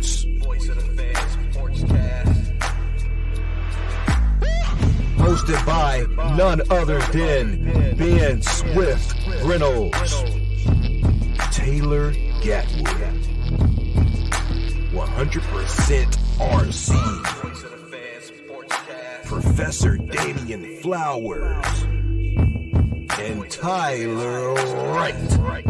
Voice of the Fans Sportscast. Hosted by none other than Ben Swift Reynolds, Taylor Gatwood, 100% RC, Professor Damian Flowers, and Tyler Wright.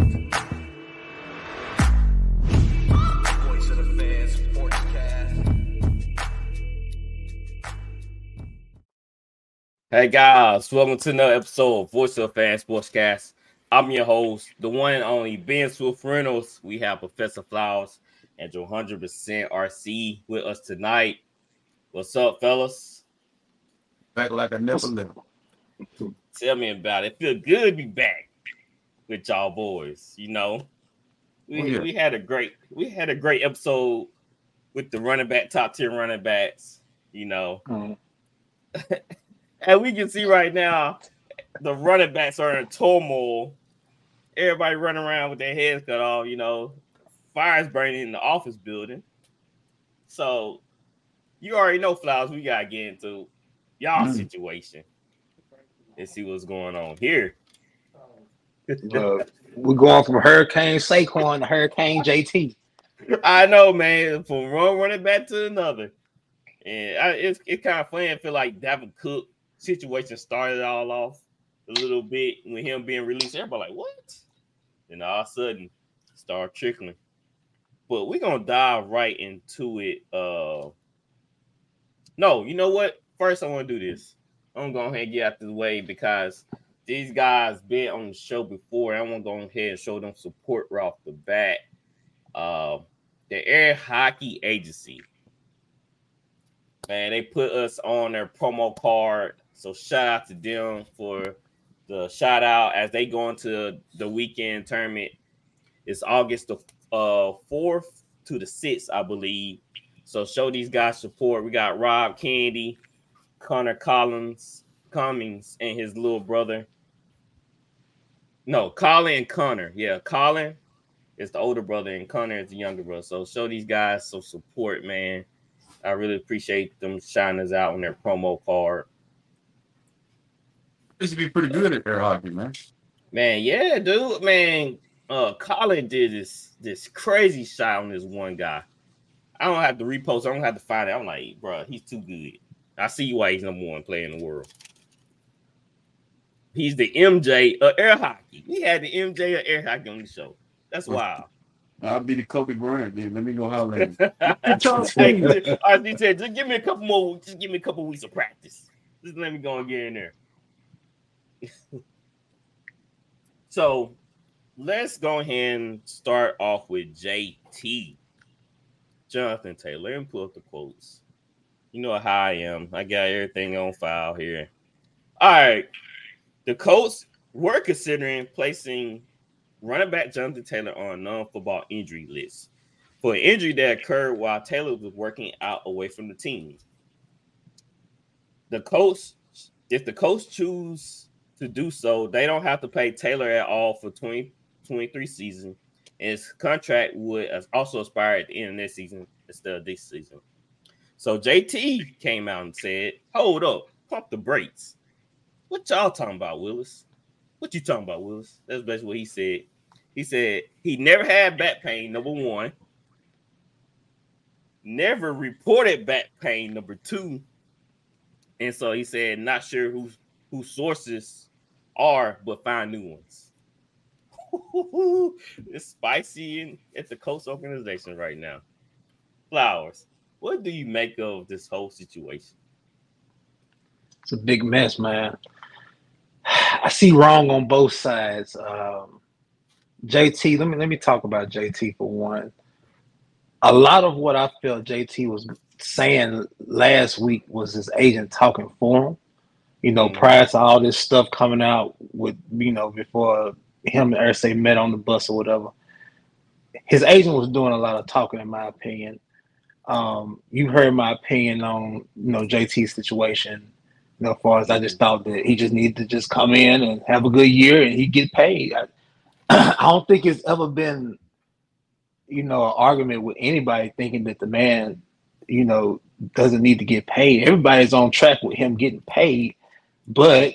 Hey guys, welcome to another episode of Voice of Fan Sportscast. I'm your host, the one and only Ben Swift Reynolds. We have Professor Flowers and 100% RC with us tonight. What's up, fellas? Back like I never left. Tell me about it. Feel good to be back with y'all boys. You know, we, Oh, yeah. we had a great we had a great episode with the running back top tier running backs. You know, Mhm. and we can see right now the running backs are in turmoil. Everybody running around with their heads cut off. You know, fires burning in the office building. So you already know, Flowers. We gotta get into y'all Mm. situation and see what's going on here. Uh, we're going from Hurricane Saquon to Hurricane JT. I know, man. From one running back to another, and I, it's it's kind of funny. I feel like Dalvin Cook situation started all off a little bit with him being released. Everybody like what? And all of a sudden, start trickling. But we're gonna dive right into it. Uh, no, you know what? First, I want to do this. I'm gonna go ahead and get out the way because these guys been on the show before. I want to go ahead and show them support right off the bat. Uh, the Air Hockey Agency. Man, they put us on their promo card. So shout out to them for the shout out as they go into the weekend tournament. It's August the uh fourth to the sixth, I believe. So show these guys support. We got Rob Candy, Connor Collins, Cummings, and his little brother. No, Colin and Connor. Yeah, Colin is the older brother and Connor is the younger brother. So show these guys some support, man. I really appreciate them shining us out on their promo card. Used to be pretty good at air hockey, man. Man, yeah, dude, man. Uh Colin did this this crazy shot on this one guy. I don't have to repost, I don't have to find it. I'm like, bro, he's too good. I see why he's number one player in the world. He's the MJ of air hockey. We had the MJ of air hockey on the show. That's wild. I'll be the Kobe Bryant, then. Let me go holler at him. Hey, RC said, just give me a couple more, just give me a couple weeks of practice. Just let me go and get in there. so let's go ahead and start off with JT. Jonathan Taylor, and pull up the quotes. You know how I am. I got everything on file here. All right. The Colts were considering placing running back Jonathan Taylor on a non-football injury list for an injury that occurred while Taylor was working out away from the team. The Colts, if the Colts choose to do so, they don't have to pay Taylor at all for 2023 season. And his contract would also expire at the end of this season instead of this season. So JT came out and said, Hold up, pump the brakes. What y'all talking about, Willis? What you talking about, Willis? That's basically what he said. He said he never had back pain, number one. Never reported back pain, number two. And so he said, not sure who whose sources are, but find new ones. it's spicy in, at the Colts organization right now. Flowers, what do you make of this whole situation? It's a big mess, man. I see wrong on both sides. Um, JT, let me let me talk about JT for one. a lot of what I felt JT was saying last week was his agent talking for him. You know, Mhm. prior to all this stuff coming out with you know before him and Irsay met on the bus or whatever, his agent was doing a lot of talking, in my opinion. Um, you heard my opinion on you know JT's situation. You know, as far as I just thought that he just needed to just come in and have a good year and he get paid. I, I don't think it's ever been, you know, an argument with anybody thinking that the man, you know, doesn't need to get paid. Everybody's on track with him getting paid, but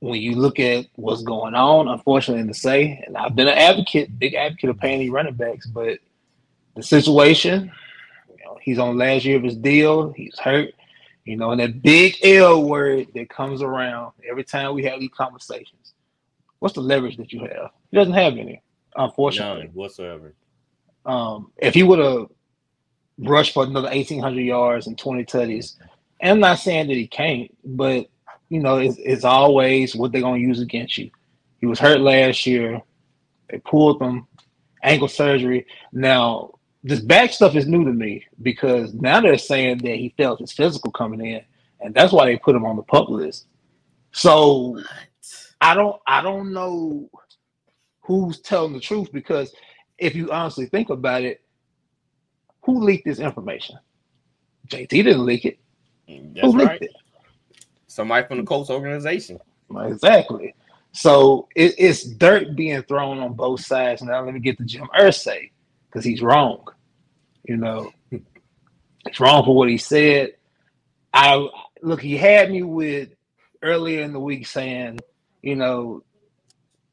when you look at what's going on, unfortunately to say, and I've been an advocate, big advocate of paying these running backs, but the situation, you know, he's on last year of his deal, he's hurt, you know, and that big L word that comes around every time we have these conversations. What's the leverage that you have? He doesn't have any, unfortunately. None whatsoever. Um, if he would have rushed for another 1,800 yards and 20 tutties, and I'm not saying that he can't, but you know, it's, it's always what they're going to use against you. He was hurt last year. They pulled him, ankle surgery. Now, this back stuff is new to me because now they're saying that he felt his physical coming in, and that's why they put him on the pup list. So I don't, I don't know who's telling the truth because if you honestly think about it, who leaked this information? JT didn't leak it. Mm, that's who leaked right. it? Somebody from the Colts organization. Exactly. So it, it's dirt being thrown on both sides. Now let me get to Jim Irsay because he's wrong. You know, it's wrong for what he said. I look. He had me with earlier in the week saying, you know,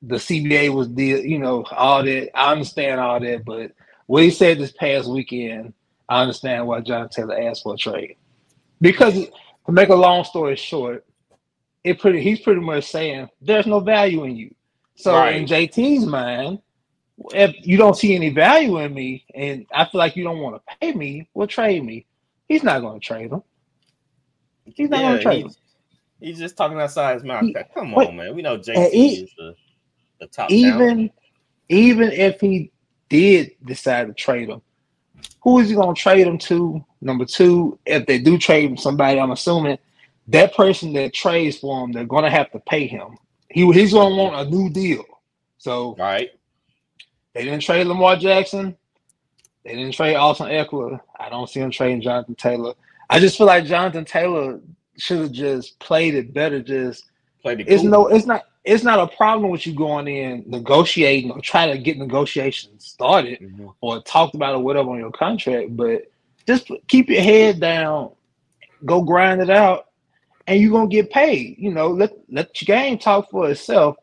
the CBA was the, you know, all that. I understand all that, but what he said this past weekend, I understand why John Taylor asked for a trade because to make a long story short, it pretty he's pretty much saying there's no value in you. So in JT's mind, if you don't see any value in me and I feel like you don't want to pay me, well trade me. He's not going to trade him. He's not going to trade him. he's, he's just talking outside his mouth. He- Come on, man. We know JT he- is the, the top. Even even if he did decide to trade him, who is he going to trade him to? Number two, if they do trade him somebody, I'm assuming that person that trades for him, they're going to have to pay him. He he's going to want a new deal. So Right. They didn't trade Lamar Jackson. They didn't trade Austin Ekeler. I don't see him trading Jonathan Taylor. I just feel like Jonathan Taylor should have just played it better. Just Play the it's cool. no, it's not, it's not a problem with you going in negotiating or trying to get negotiations started Mhm. or talked about or whatever on your contract, but just keep your head down, go grind it out, and you're gonna get paid. You know, let let your game talk for itself.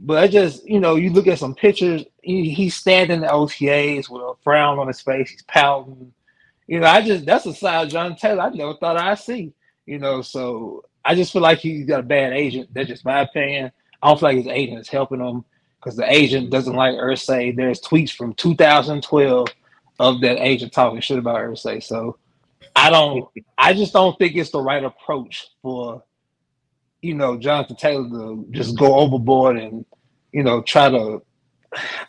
But I just, you know, you look at some pictures, he, he's standing in the OTAs with a frown on his face, he's pouting. You know, I just that's a side of John Taylor I never thought I'd see. You know, so I just feel like he's got a bad agent. That's just my opinion. I don't feel like his agent is helping him because the agent doesn't like Irsay. There's tweets from 2012 of that agent talking shit about Irsay. So I don't. I just don't think it's the right approach for you know Jonathan Taylor to just go overboard and you know try to.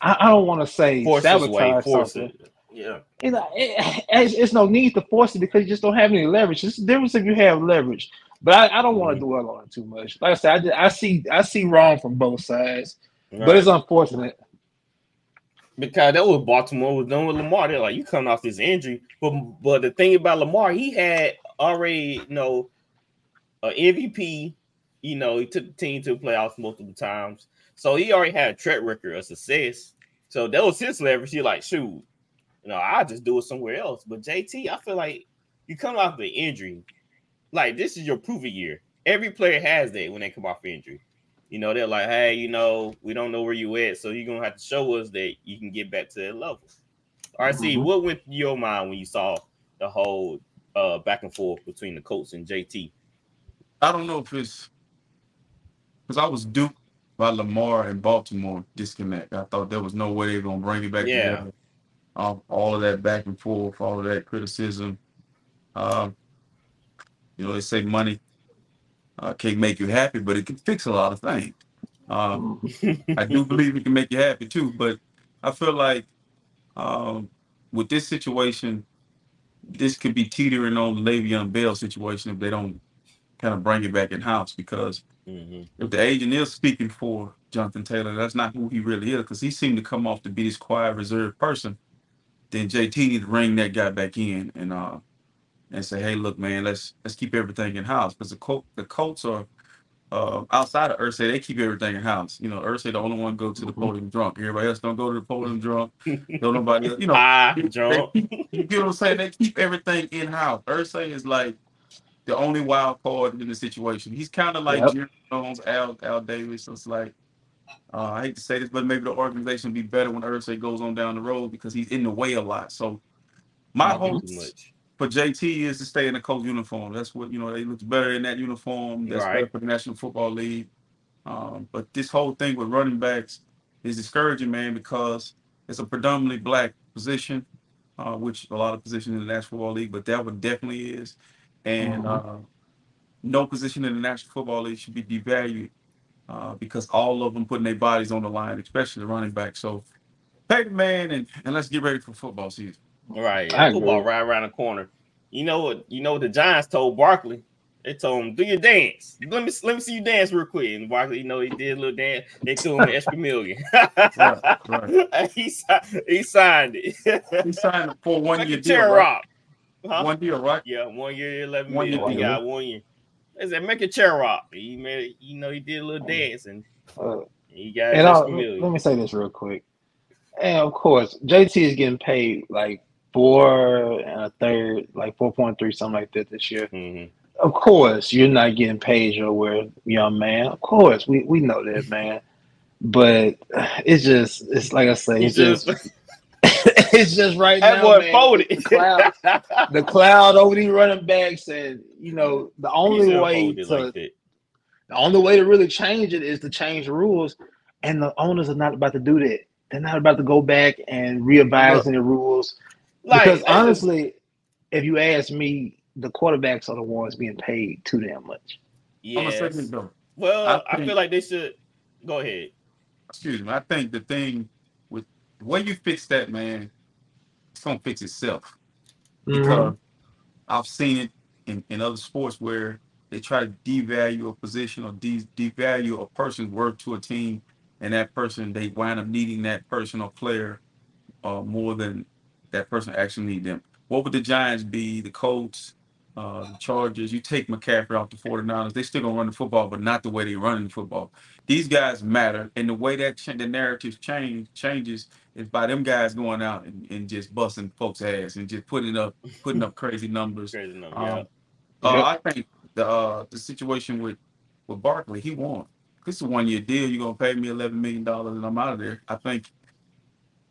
I, I don't want to say Force way. sabotage Force something. it. Yeah. You know, it, it's, it's no need to force it because you just don't have any leverage. It's the difference if you have leverage. But I, I don't want to Mhm. dwell on it too much. Like I said, I, did- I see I see wrong from both sides, but it's unfortunate. because that was Baltimore was done with Lamar. They're like, you coming off this injury, but but the thing about Lamar, he had already you know an MVP. You know, he took the team to the playoffs multiple times, so he already had a track record of success. So that was his leverage. He like, shoot, you know, I'll just do it somewhere else. But JT, I feel like you come off the injury, like this is your proven year. Every player has that when they come off injury. You know, they're like, hey, you know, we don't know where you at, so you're gonna have to show us that you can get back to that level. RC, Mhm. what went through your mind when you saw the whole uh back and forth between the Colts and JT? I don't know if it's because I was duped by Lamar and Baltimore disconnect. I thought there was no way they were gonna bring it back Yeah. together. Um, all of that back and forth, all of that criticism. Um, you know, they say money uh, can't make you happy, but it can fix a lot of things. Um, I do believe it can make you happy too, but I feel like um, with this situation, this could be teetering on the Le'Veon Bell situation if they don't kind of bring it back in house. Because Mhm. if the agent is speaking for Jonathan Taylor, that's not who he really is. Because he seemed to come off to be this quiet, reserved person. Then JT need to bring that guy back in and uh and say, hey, look, man, let's let's keep everything in house. Because the Col- the Colts are uh, outside of Irsay, they keep everything in house. You know, Irsay the only one go to the Mhm. podium drunk. Everybody else don't go to the podium drunk. Don't nobody, else- you know. High, they- you get what I'm saying? They keep everything in house. Irsay is like the only wild card in the situation. He's kind of like Yep. Jerry Jones, Al Al Davis. So it's like uh, I hate to say this, but maybe the organization be better when Irsay goes on down the road because he's in the way a lot. So my hope too much. For JT is to stay in the coach uniform. That's what you know. They look better in that uniform. That's better Right. for the National Football League. Um, but this whole thing with running backs is discouraging, man, because it's a predominantly black position, uh, which a lot of positions in the National Football League, but that one definitely is. And Mhm. uh, no position in the National Football League should be devalued uh, because all of them putting their bodies on the line, especially the running back. So pay the man and, and let's get ready for football season. Right. I Football agree. right around the corner. You know what? You know what the Giants told Barkley? They told him, "Do your dance. Let me let me see you dance real quick." And Barkley, you know, he did a little dance. They threw him an extra million. right. he, si- he signed it. He signed for one like year deal, chair right? rock. Huh? One deal, right? Yeah, one year, eleven One million. year He got one year. They said, "Make a chair rock." He made, you know, he did a little dance and Uh, he got and an I'll, extra million. let me say this real quick. And of course, JT is getting paid like four and a third, like four point three, something like that this year. Mhm. Of course, you're not getting paid your worth, young man. Of course, we, we know that, man. But it's just, it's like I say, it's just, just it's just right that now, boy man, folded. The cloud, the cloud over these running backs, and you know, the only way to like the only way to really change it is to change the rules, and the owners are not about to do that. They're not about to go back and readvise Look. any rules Like, because that's just- honestly, if you ask me, the quarterbacks are the ones being paid too damn much. I'm gonna say yes. Well, I I, feel like they should go ahead. Excuse me. I think the thing with the way you fix that, man, it's gonna fix itself. Mm-hmm. Because I've seen it in, in other sports where they try to devalue a position or de- devalue a person's worth to a team, and that person they wind up needing that person or player uh, more than that person actually need them. What would the Giants be? The Colts, uh, the Chargers. You take McCaffrey off the 49ers, they still gonna run the football, but not the way they run the football. These guys matter, and the way that ch- the narrative change changes is by them guys going out and, and just busting folks' ass and just putting up putting up crazy numbers. Crazy number, Um, yeah. Uh, Yep. I think the uh, the situation with with Barkley, he won. This is a one year deal. You're gonna pay me eleven million dollars, and I'm out of there. I think,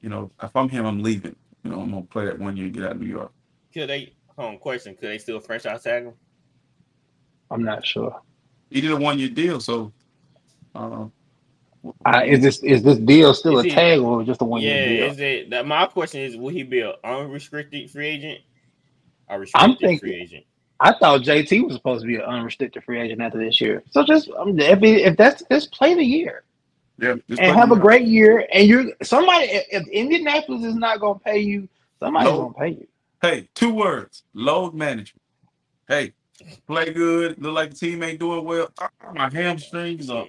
you know, if I'm him, I'm leaving. You know, I'm gonna play that one year, and get out of New York. Could they? Home question: Could they still franchise tag him? I'm not sure. He did a one year deal, so uh, Uh, is this is this deal still Is a he- tag or just a one Yeah, year deal? is it? That my question is: Will he be an unrestricted free agent? A I'm thinking- free agent. I thought JT was supposed to be an unrestricted free agent after this year. So just I mean, if, it- if that's just play the year yeah, and have a great year, and you're somebody. If, if Indianapolis is not going to pay you, somebody's No. going to pay you. Hey, two words: load management. Hey, play good. Look like the team ain't doing well. Ah, my hamstrings are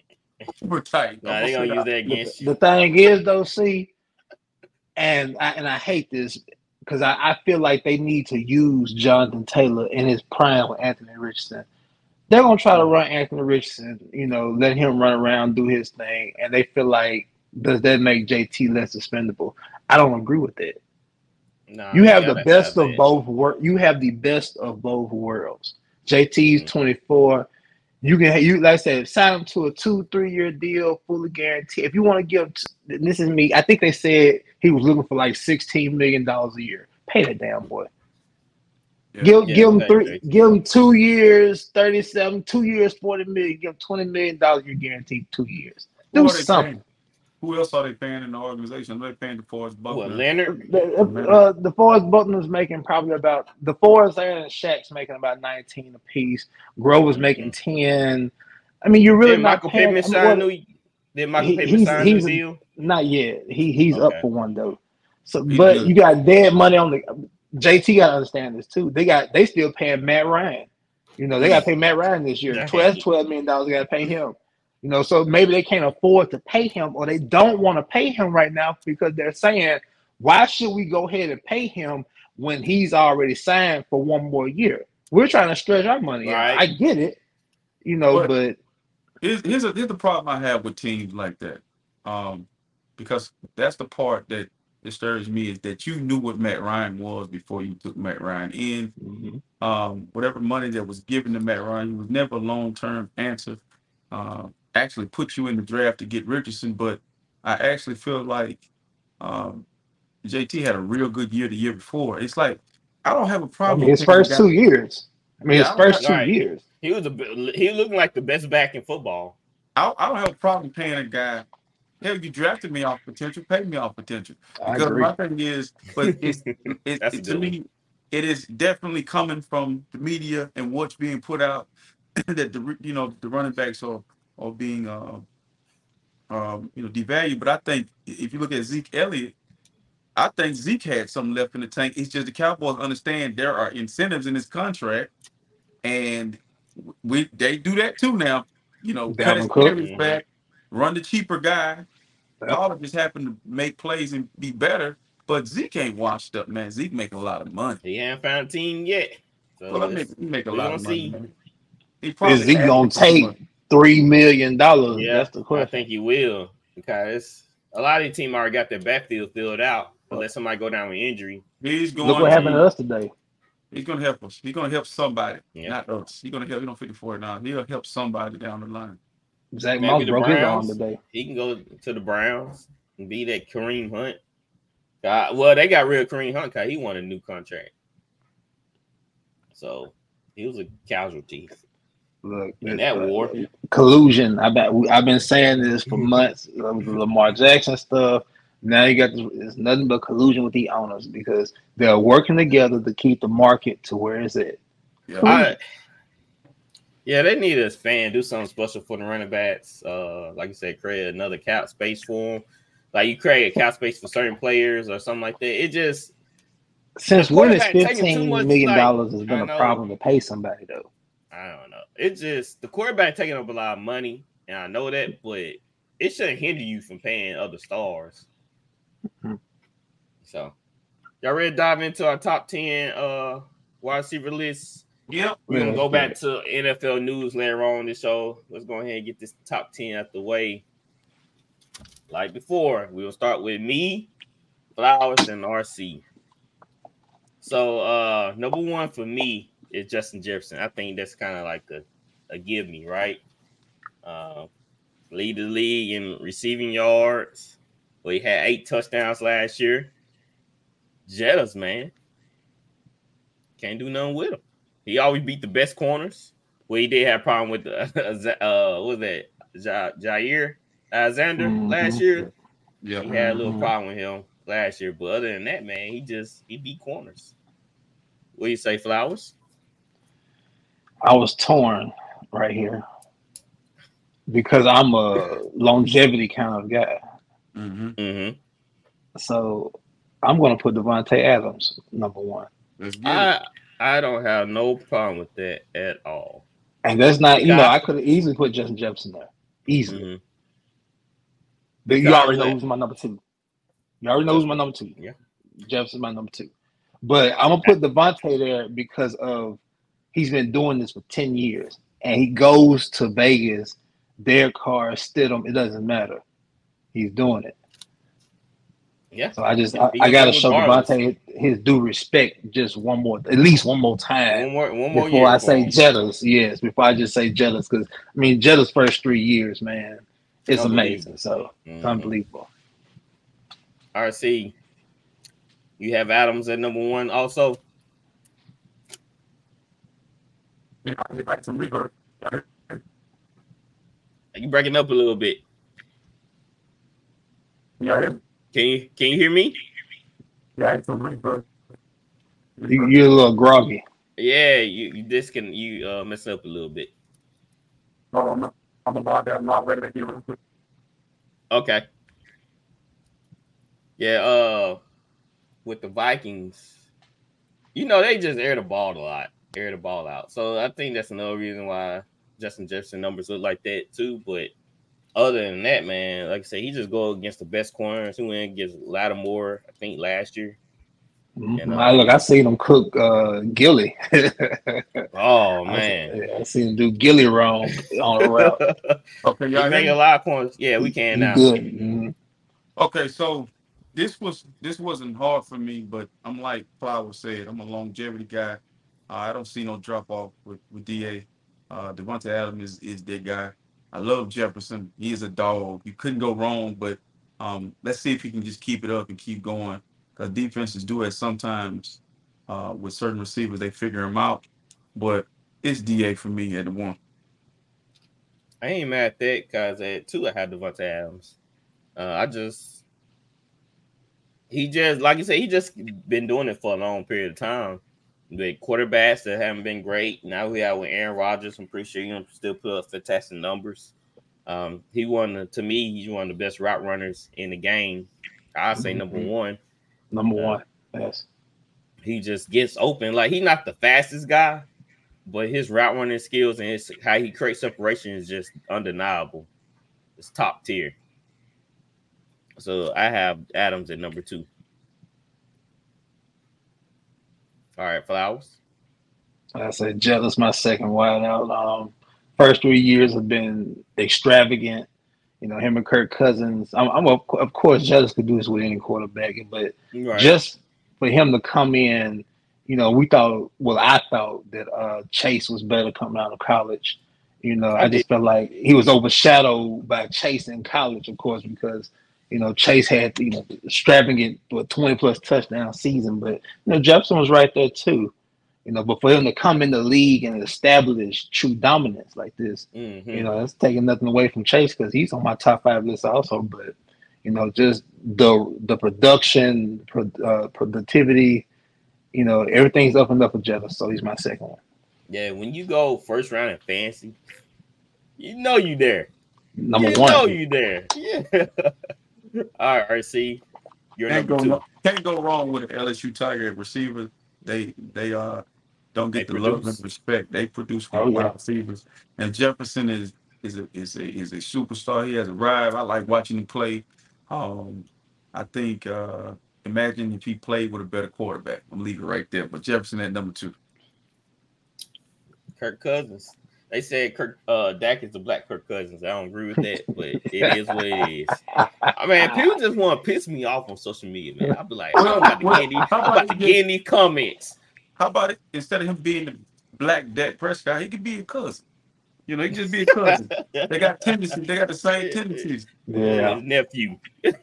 super tight. Nah, they gonna use that against The, you. the thing is, though, see, and I, and I hate this because I, I feel like they need to use Jonathan Taylor in his prime with Anthony Richardson. They're gonna try to run Anthony Richardson, you know, let him run around, do his thing, and they feel like does that make JT less expendable? I don't agree with that. Nah, You have yeah, the best of both wor- You have the best of both worlds. JT's Mhm. 24. You can you like I said, sign him to a two, three year deal, fully guaranteed. If you want to give this is me, I think they said he was looking for like 16 million dollars a year. Pay that damn boy. Yeah. Give Yeah, give him three JT. give him two years, 37, two years, 40 million, give him 20 million dollars you're guaranteed two years. Who Do are they something. paying? Who else are they paying in the organization? Are They're paying DeForest What Buckner. Leonard? The, uh, DeForest Buckner's making probably about the Forrest and Shaq's making about 19 apiece. Grover's making 10. I mean, you're really Did not Michael paying. Pittman I mean, sign new? Did Michael He- Pittman he's- sign he's new a- deal? Not yet. He he's up for one though. So, but good. you got dead money on the JT. Got to understand this too. They got they still paying Matt Ryan. You know they got to pay Matt Ryan this year. Yeah. 12, 12 million dollars. They got to pay him. You know, so maybe they can't afford to pay him, or they don't want to pay him right now because they're saying, why should we go ahead and pay him when he's already signed for one more year? We're trying to stretch our money. Right. I get it. You know, But- but here's here's, a, here's the problem I have with teams like that. Um, because that's the part that disturbs me is that you knew what Matt Ryan was before you took Matt Ryan in. Um, whatever money that was given to Matt Ryan, he was never a long term answer. Uh, actually put you in the draft to get Richardson, but I actually feel like um, JT had a real good year the year before. It's like I don't have a problem. mean, his first two years. I mean, Yeah, his I first two Right. years. He was a he looking like the best back in football. I, I don't have a problem paying a guy. Hell, you drafted me off potential, paid me off potential. I Because agree. my thing is, but it's it, That's a it, to good me, it is definitely coming from the media and what's being put out that the re- you know the running backs are are being uh, um, you know devalued. But I think if you look at Zeke Elliott, I think Zeke had something left in the tank. It's just the Cowboys understand there are incentives in his contract, and we they do that too now. You know, cut his Dalvin Cook. carries Mhm. back, run the cheaper guy. Yep. Y'all just happen to make plays and be better. But Zeke ain't washed up, man. Zeke making a lot of money. He ain't found a team yet. So Well, I make, he make a we lot of money. see. Man. He Is he gonna take money. three million dollars? Yeah, That's the question. I think he will because a lot of the team already got their backfield filled out. Unless somebody go down with injury. He's going. Look what to, happened to us today. He's going to help us. He's going to help somebody, Yeah. not us. He's going to help. He don't 54 now. He'll help somebody down the line. Zach Maybe Moss the broke his arm Browns. today. He can go to the Browns and be that Kareem Hunt. Uh, well, they got real Kareem Hunt because he won a new contract. So he was a casualty Look, in that uh, war. collusion. I bet I've been saying this for months. with Lamar Jackson stuff. Now you got this, it's nothing but collusion with the owners because they're working together to keep the market to where it's at. Yeah. I, yeah, they need to expand, do something special for the running backs. Uh, like you said, create another cap space for them. Like you create a cap space for certain players or something like that. It just Since when is quarterback taking too fifteen million dollars has been a problem to pay somebody though? I don't know. It just the quarterback taking up a lot of money, and I know that, but it shouldn't hinder you from paying other stars. Mhm. So, y'all ready to dive into our top ten uh wide receiver list? Yep. We're gonna go back to NFL news later on in the show. Let's go ahead and get this top 10 out the way. Like before, we'll start with me, Flowers, and RC. So uh number one for me is Justin Jefferson. I think that's kind of like a, a give me, right? Uh lead the league in receiving yards. Well, he had eight touchdowns last year. Jettas, man. Can't do nothing with him. He always beat the best corners. Well, he did have a problem with the uh, what was that Ja- Jaire Alexander Mhm. last year. Yeah. He had a little Mhm. problem with him last year, but other than that, man, he just he beat corners. What do you say, Flowers? I was torn right here because I'm a longevity kind of guy. Mm-hmm. Mm-hmm. So I'm going to put Davante Adams number one. Let's get it. I I don't have no problem with that at all. And that's not, you know, I could have easily put Justin Jefferson there. Easily. Mhm. But you already know who's my number two. You already know who's my number two. Yeah. Jefferson's my number two. But I'm gonna put Davante there because of he's been doing this for 10 years. And he goes to Vegas, Derek Carr, Stidham, it doesn't matter. He's doing it. Yeah. So I just I, He I gotta show regardless. Davante his due respect just one more at least one more time. One more one more before year I say him. Jettas, yes, before I just say Jettas, because I mean Jettas' first three years, man, it's amazing. So it's Mhm. unbelievable. RC. You have Adams at number one also. Yeah, I like some reverb. You breaking up a little bit. Yeah, Can you can you hear me? yeah, some reverb. You, you're a little groggy. Yeah, you, you this can you uh mess up a little bit. Hold on, I'm about that. I'm not ready to hear it. Okay. Yeah, uh with the Vikings, you know, they just air the ball a lot, air the ball out. So I think that's another reason why Justin Jefferson numbers look like that too. But other than that, man, like I said, he just go against the best corners. He went against Lattimore, I think, last year. Mm-hmm. I look, I seen him cook uh, Gilly. oh man, I, I seen him do Gilly wrong on a route. okay, y'all make a lot of points. Yeah, we can now. Mm-hmm. Okay, so this was this wasn't hard for me, but I'm like Flower said, I'm a longevity guy. Uh, I don't see no drop off with with Da. Uh, Davante Adams is is that guy. I love Jefferson. He is a dog. You couldn't go wrong. But um, let's see if he can just keep it up and keep going. Because defenses do it sometimes uh, with certain receivers. They figure them out. But it's Da for me at the one. I ain't mad at that because at two I had Davante Adams. Uh, I just he just like you said, he just been doing it for a long period of time. The quarterbacks that haven't been great. Now we have with Aaron Rodgers. I'm pretty sure you know still put up fantastic numbers. Um, he won the, to me, he's one of the best route runners in the game. I say mm-hmm. number one. Number uh, one, yes. He just gets open. Like he's not the fastest guy, but his route running skills and his how he creates separation is just undeniable. It's top tier. So I have Adams at number two. All right, Flowers. I said Jettas, my second wideout. Um, first three years have been extravagant. You know, him and Kirk Cousins. I'm, I'm of, of course Jettas could do this with any quarterback, but right. just for him to come in, you know, we thought. Well, I thought that uh, Chase was better coming out of college. You know, I, I just felt like he was overshadowed by Chase in college, of course, because you know, Chase had you know extravagant but twenty plus touchdown season, but you know Jefferson was right there too. You know, but for him to come in the league and establish true dominance like this, mm-hmm. you know, that's taking nothing away from Chase because he's on my top five list also. But you know, just the the production, pro, uh, productivity, you know, everything's up and up with Jefferson. So he's my second one. Yeah, when you go first round in fancy, you know you there. Number you one. know you there. Yeah. All right, see, you're can't go two. can't go wrong with an LSU Tiger receiver. They they uh don't get they the produce. love and respect. They produce oh, wide receivers, and Jefferson is is a is a is a superstar. He has arrived. I like watching him play. Um, I think uh imagine if he played with a better quarterback. I'm leaving right there. But Jefferson at number two. Kirk Cousins. They said Kirk uh Dak is the black Kirk Cousins. I don't agree with that, but it is what it is. I mean, people just want to piss me off on social media, man. I'll be like, I'm about to get these, I'm about to get in these comments. How about it? Instead of him being the black Dak Prescott, he could be a cousin. You know, he just be a cousin. they got tendencies. They got the same tendencies. Yeah, nephew.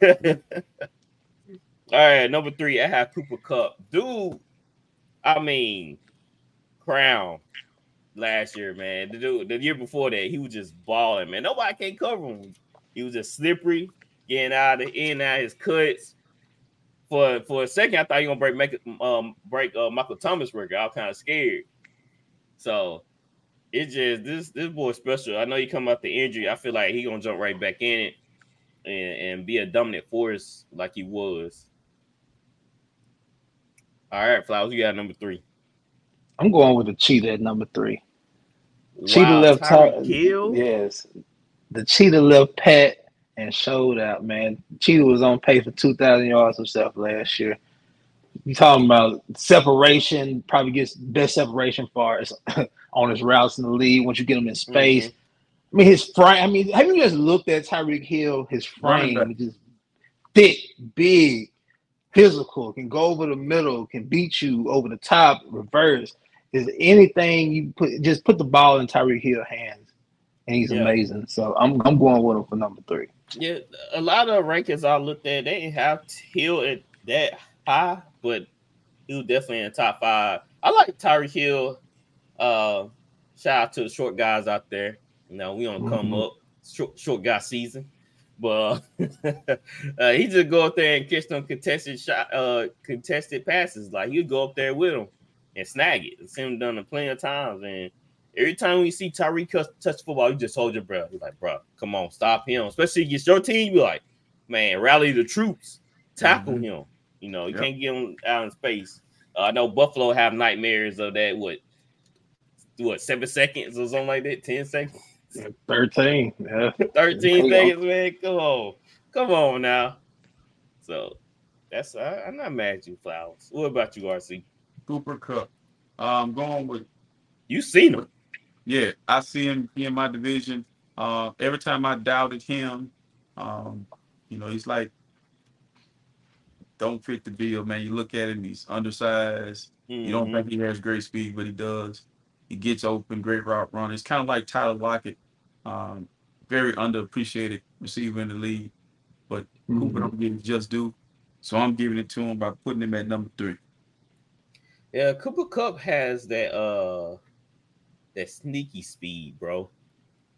All right, number three. I have Cooper Kupp. dude. I mean, crown last year, man. The dude, the year before that, he was just balling, man. Nobody can't cover him. He was just slippery, getting out of in out of his cuts. For for a second, I thought he gonna break make um break uh, Michael Thomas record. I was kind of scared. So it just this this boy special. I know he come out the injury. I feel like he gonna jump right back in it and, and be a dominant force like he was. All right, Flowers, you got number three. I'm going with the cheetah at number three. Wow, cheetah left top. Yes, the cheetah left pat and showed out. Man, cheetah was on pace for two thousand yards himself last year. You talking about separation? Probably gets best separation far as on his routes in the lead. Once you get him in space, mm-hmm. I mean his frame. I mean, have you just looked at Tyreek Hill? His frame is just thick, big, physical. Can go over the middle. Can beat you over the top, reverse is anything you put just put the ball in Tyreek Hill hands, and he's yeah. amazing. So I'm I'm going with him for number three. Yeah, a lot of rankings I looked at, they didn't have Hill at that high, but he was definitely in the top five. I like Tyreek Hill. Uh, shout out to the short guys out there. You know, we don't mm-hmm. come up short, short guy season, but uh, he just go up there and catch them contested shot, uh, contested passes. Like he'd go up there with them and snag it. It's him done it plenty of times. And every time we see Tyreek touch football, you just hold your breath. You're like, bro, come on, stop him. Especially against your team, you're like, man, rally the troops, tackle mm-hmm. him. You know, you Yep. can't get him out in space. Uh, I know Buffalo have nightmares of that. What, what, seven seconds or something like that? Ten seconds, Thirteen. Yeah. thirteen Come seconds, man. Come on, come on now. So that's I, I'm not mad at you, Flowers. What about you, RC? Cooper Kupp. I'm going with You seen him? yeah. I see him in my division. Uh, every time I doubted him, um, you know, he's like don't fit the bill, man. You look at him, he's undersized. You don't think he has great speed, but he does. He gets open, great route runner. It's kind of like Tyler Lockett, um, very underappreciated receiver in the league. But Cooper Mhm. don't get his just due, so I'm giving it to him by putting him at number three. Yeah, Cooper Kupp has that uh that sneaky speed, bro.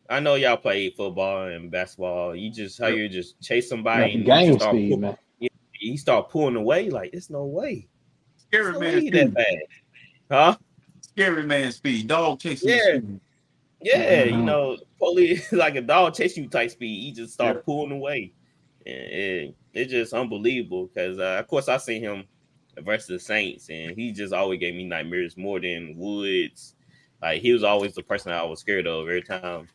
I know y'all play football and basketball. You just how you just chase somebody Like and game you start speed, pull- man. he start pulling away like it's no way. Scary no man way that speed. bad. Huh? Scary man speed. Dog chasing. Yeah. speed. Yeah, you Mhm. know, police like a dog chasing you type speed. He just start Yeah. pulling away. And it, it's just unbelievable because uh, of course I seen him versus the Saints, and he just always gave me nightmares more than Woods. Like he was always the person I was scared of every time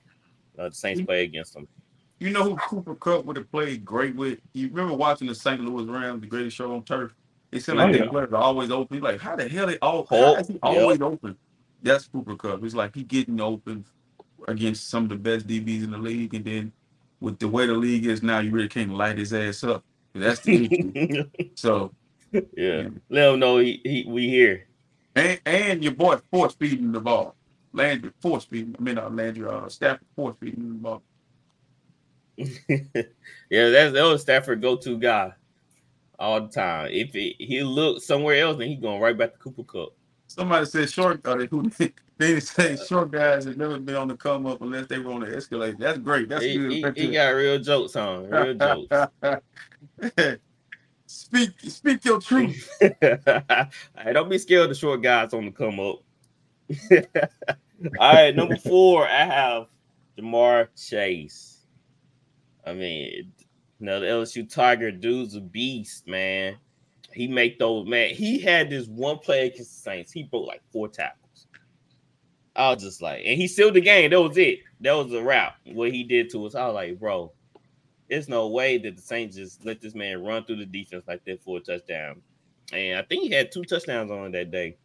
uh, the Saints play against him. You know who Cooper Kupp would have played great with? You remember watching the St. Louis Rams, the greatest show on turf? It seemed like Oh, their yeah. players are always open. You're like, how the hell they all Oh, how is he yeah. always open? That's Cooper Kupp. It's like he getting open against some of the best DBs in the league, and then with the way the league is now, you really can't light his ass up. That's the issue. So yeah, let him know he, he we here. and and your boy force feeding the ball. Landry force feeding. I mean, uh, Landry uh, Stafford force feeding the ball. yeah, that's that was Stafford go to guy all the time. If it, he look somewhere else, then he going right back to Cooper Kupp. Somebody said short. Uh, who they say short guys have never been on the come up unless they were on the escalator. That's great. That's he, good. he, he got real jokes on real jokes. Speak speak your truth. hey, don't be scared of short guys on the come up. All right, number four, I have Ja'Marr Chase. I mean, you know, the LSU Tiger dude's a beast, man. He make those man. He had this one play against the Saints. He broke like four tackles. I was just like, and he sealed the game. That was it. That was the route. What he did to us. I was like, bro, there's no way that the Saints just let this man run through the defense like that for a touchdown. And I think he had two touchdowns on that day.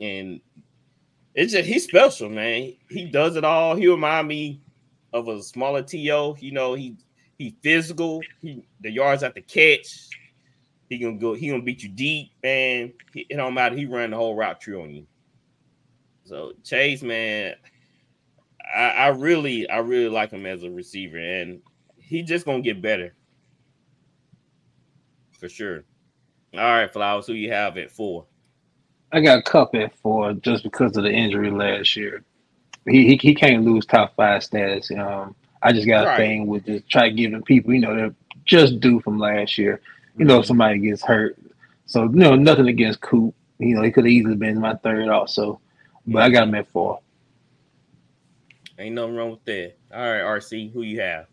And it's just he's special, man. He does it all. He remind me of a smaller TO. You know, he he physical. He the yards at the catch. He gonna go. He gonna beat you deep, man. He, it don't matter. He run the whole route tree on you. So Chase, man, I, I really, I really like him as a receiver, and he just gonna get better for sure. All right, Flowers, who you have at four? I got Kupp at four just because of the injury last year. He he, he can't lose top five status. Um, I just got a thing with just try giving people, you know, they're just due from last year. You know, if somebody gets hurt. So, you know, nothing against Coop. You know, he could have easily been my third also. But I got him at four. Ain't nothing wrong with that. All right, RC, who you have?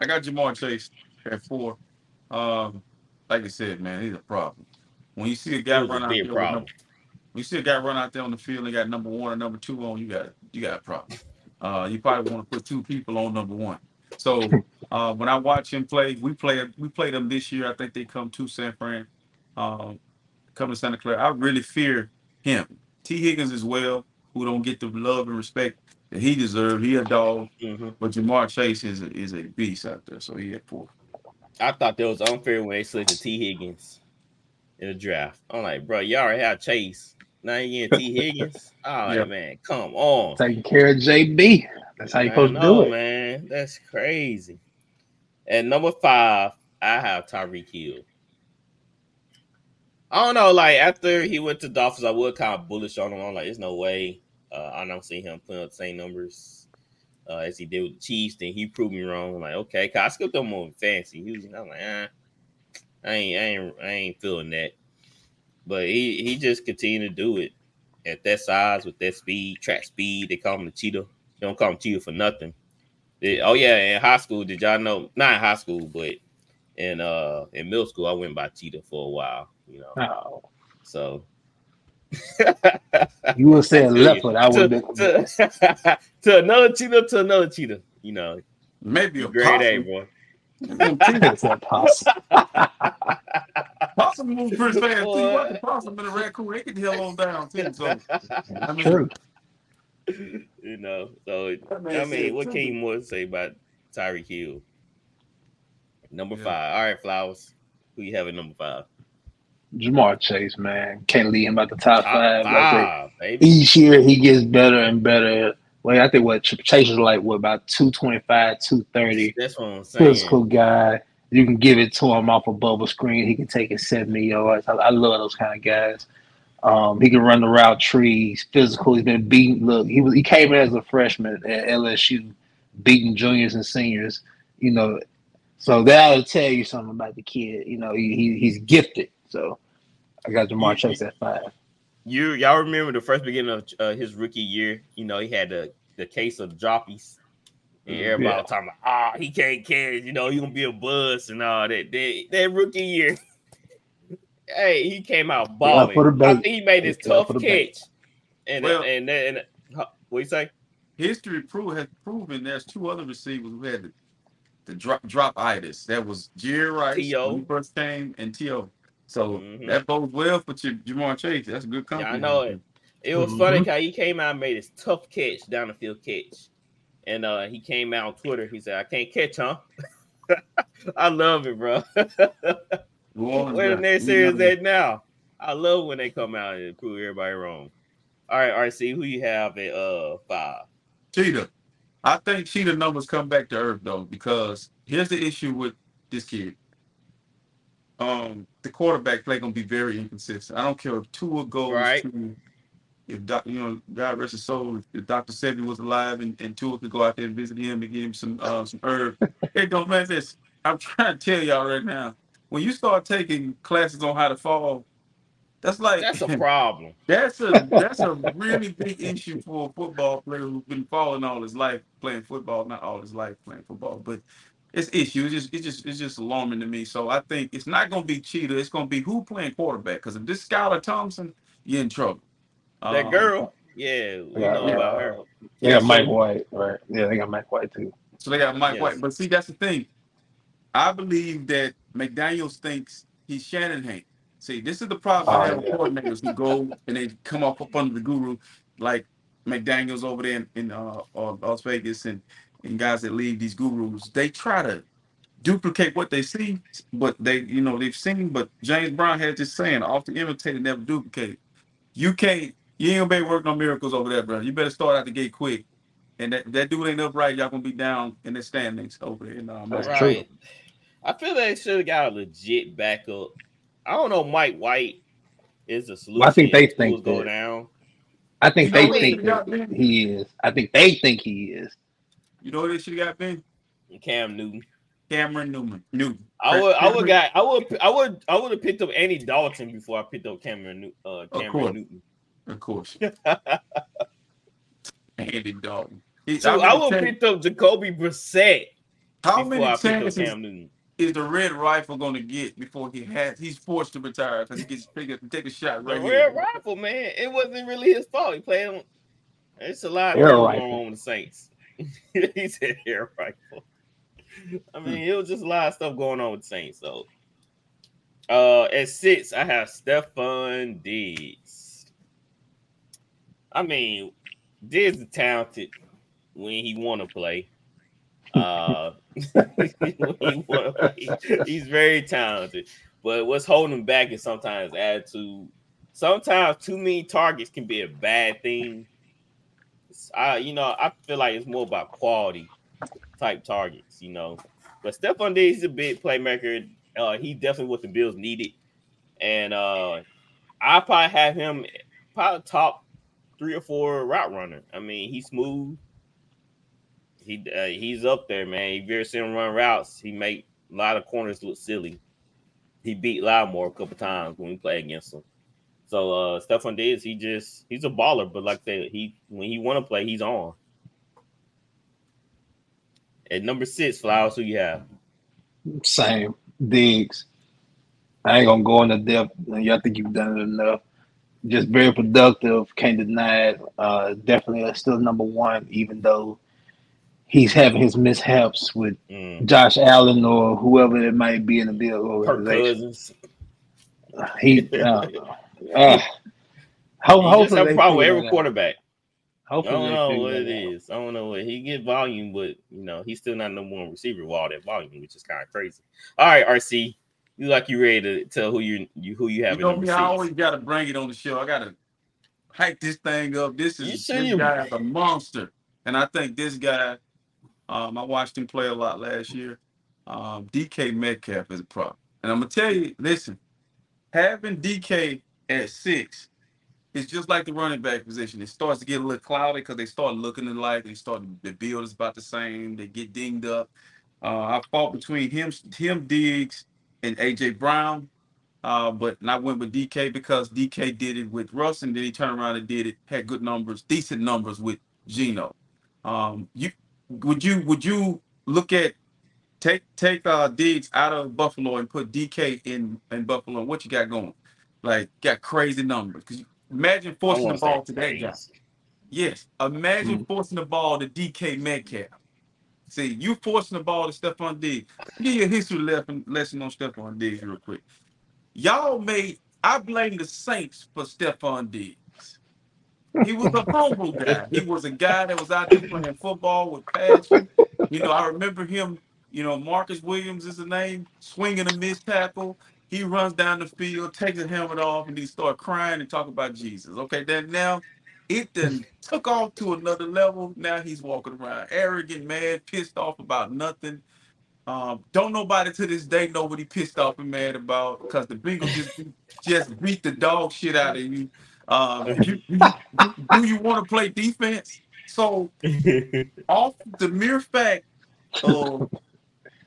I got Ja'Marr Chase at four. Um, like I said, man, he's a problem. When you see a guy He was a run out big there, with problem. number, when you see a guy run out there on the field and got number one or number two on, you got you got a problem. Uh, you probably want to put two people on number one. So uh, when I watch him play, we play we played them this year. I think they come to San Fran, um, come to Santa Clara. I really fear him. Tee Higgins as well, who don't get the love and respect that he deserves. He a dog, Mhm. but Ja'Marr Chase is a, is a beast out there. So he at four. I thought that was unfair when they selected Tee Higgins in the draft. I'm like, bro, you already have Chase. Now you getting Tee Higgins? Oh Yeah. man, come on. Taking care of JB. That's how you I supposed to know, do it. man. That's crazy. At number five, I have Tyreek Hill. I don't know. Like after he went to Dolphins, I was kind of bullish on him. I'm like, there's no way. Uh, I don't see him putting up the same numbers uh, as he did with the Chiefs. Then he proved me wrong. I'm like, okay, 'cause I skipped him on fancy. He was, I'm like, ah, I ain't, I ain't, I ain't feeling that. But he he just continued to do it at that size with that speed, track speed. They call him the cheetah. They don't call him cheetah for nothing. They- oh yeah, in high school, did y'all know? Not in high school, but in uh in middle school, I went by Cheetah for a while. You know, Oh, so you would say leopard. I would have been. to, to another cheetah to another cheetah. You know, Maybe a grade A, possum. boy. It's a possum. Possum move pretty fast. too. You watch the possum and a raccoon, they can hell on down too. So I mean, True. You know, so I mean, what too. can you more say about Tyreek Hill? Number Yeah. five. All right, Flowers. Who you have at number five? Ja'Marr Chase, man, can't leave him at the top Top five. Like five, baby. each year he gets better and better. Well, I think what Ch- Chase is like, what about 225, 230. That's what I'm saying. Physical guy. You can give it to him off a bubble screen. He can take it 70 yards. I, I love those kind of guys. Um, he can run the route trees, physical. He's been beaten. Look, he was he came in as a freshman at LSU, beating juniors and seniors. You know, so that'll tell you something about the kid. You know, he, he he's gifted. So I got Ja'Marr You- Chase at five. You y'all remember the first beginning of uh, his rookie year? You know, he had the the case of droppies. And Mhm. everybody Yeah. was talking about, ah, he can't catch, you know, he gonna be a buzz and all that. That, that rookie year, hey, he came out balling. for I think he made his He's out tough for the bait. catch. And Well- and then huh, what you say? history prove, has proven there's two other receivers who had the, the drop drop itis. That was Jerry Rice T.O. when he first came and T.O. So Mhm. that bodes well for J- Ja'Marr Chase. That's a good company. Yeah, I know it. It was Mhm. funny how he came out and made his tough catch down the field catch. And uh he came out on Twitter. He said, I can't catch, huh? I love it, bro. New Where the guy. next series never- at now? I love when they come out and prove everybody wrong. All right, RC, who you have at uh five? Cheetah. I think Cheetah numbers come back to earth though, because here's the issue with this kid. Um, the quarterback play gonna be very inconsistent. I don't care if Tua goes Right. to if doc, you know, God rest his soul, if, Dr. Sebi was alive and, and Tua could go out there and visit him and give him some uh some herb. it don't matter this. I'm trying to tell y'all right now, when you start taking classes on how to fall, that's like That's a problem. that's a that's a really big issue for a football player who's been falling all his life playing football, not all his life playing football, but it's issue. It's just it's just it's just alarming to me. So I think it's not gonna be Cheetah. It's gonna be who playing quarterback. Because if this Skylar Thompson, you're in trouble. That Um, girl, yeah, we Yeah, know yeah. about her. They Yeah, got Mike so- White, right? Yeah, they got Mike White too. So they got Mike Yes. White. But see, that's the thing. I believe that McDaniels thinks he's Shanahan. See, this is the problem I Oh, have with yeah. coordinators who go and they come off up under the guru, like McDaniels over there in, in uh, uh, Las Vegas and, and guys that leave these gurus. They try to duplicate what they see, but they, you know, they've seen. But James Brown had this saying, often imitated, never duplicated. You can't, you ain't gonna be able to work no miracles over there, bro. You better start out the gate quick. And that, that dude ain't upright, y'all gonna be down in the standings over there. In, uh, That's Maryland. true. I feel they should have got a legit backup. I don't know. Mike White is a solution. I think they think go that. down. I think You they know what think they got, that man? he is. I think they think he is. You know what they should have got, Ben? Cam Newton. Cameron Newman. Newton. I would, I would got, I would, I would, I would have picked up Andy Dalton before I picked up Cameron, New- uh, course. Newton. Of course. Andy Dalton. He- So I would have picked up Jacoby Brissett How many I picked up chances Cam Newton. is the red rifle going to get before he has? He's forced to retire because he gets picked up and take a shot The right red here. rifle, man, it wasn't really his fault. He played on. It's a lot of Air going on with the Saints. he said air rifle. I mean, it was just a lot of stuff going on with Saints. So, uh, at six, I have Stefon Diggs. I mean, Diggs is talented when he want to play. Uh, he play. he's very talented. But what's holding him back is sometimes attitude. Sometimes too many targets can be a bad thing. I, you know, I feel like it's more about quality type targets, you know. But Stefon Diggs is a big playmaker. Uh, he definitely what the Bills needed, and uh, I probably have him probably top three or four route runner. I mean, he's smooth. He uh, he's up there, man. If you ever him run routes, he make a lot of corners look silly. He beat Lattimore a couple times when we play against him. So uh Stefon Diggs, he just he's a baller, but like I said, he when he want to play, he's on. At number six, Flowers, who you have? Same. Diggs. I ain't gonna go into depth. I think you've done it enough. Just very productive. Can't deny it. Uh, definitely still number one, even though he's having his mishaps with Mm. Josh Allen or whoever it might be in the Bill organization. Cousins. He, uh, uh, ho- He just hopefully have they a problem with every that out. quarterback. I Hopefully don't know what it out. is. I don't know what he get volume, but you know he's still not number one receiver with all that volume, which is kind of crazy. All right, RC, you like you ready to tell who you, you who you have You know number me, I always got to bring it on the show. I got to hype this thing up. This is sure this you- guy is a monster, and I think this guy. Um, I watched him play a lot last year. Um, DK Metcalf is a problem, and I'm gonna tell you, listen, having DK at six it's just like the running back position. It starts to get a little cloudy because they start looking alike. They start the build is about the same. They get dinged up. Uh, I fought between him, him Diggs, and AJ Brown. Uh, but I went with DK because DK did it with Russ, and then he turned around and did it, had good numbers, decent numbers with Geno. Um, you would you would you look at take take uh Diggs out of Buffalo and put DK in in Buffalo? What you got going? Like got crazy numbers. Cause imagine forcing the ball to that guy. Yes, imagine forcing the ball to DK Metcalf. See, you forcing the ball to Stefon Diggs. Give you a history lesson, lesson on Stefon Diggs real quick. Y'all made, I blame the Saints for Stefon Diggs. He was a humble guy. He was a guy that was out there playing football with passion. You know, I remember him, you know, Marcus Williams is the name, swinging a missed tackle. He runs down the field, takes his helmet off, and he start crying and talk about Jesus. Okay, then now it then took off to another level. Now he's walking around arrogant, mad, pissed off about nothing. Um, don't nobody to this day know what he pissed off and mad about because the Bengals just just beat the dog shit out of you. Um, you, you- do you want to play defense? So off the mere fact of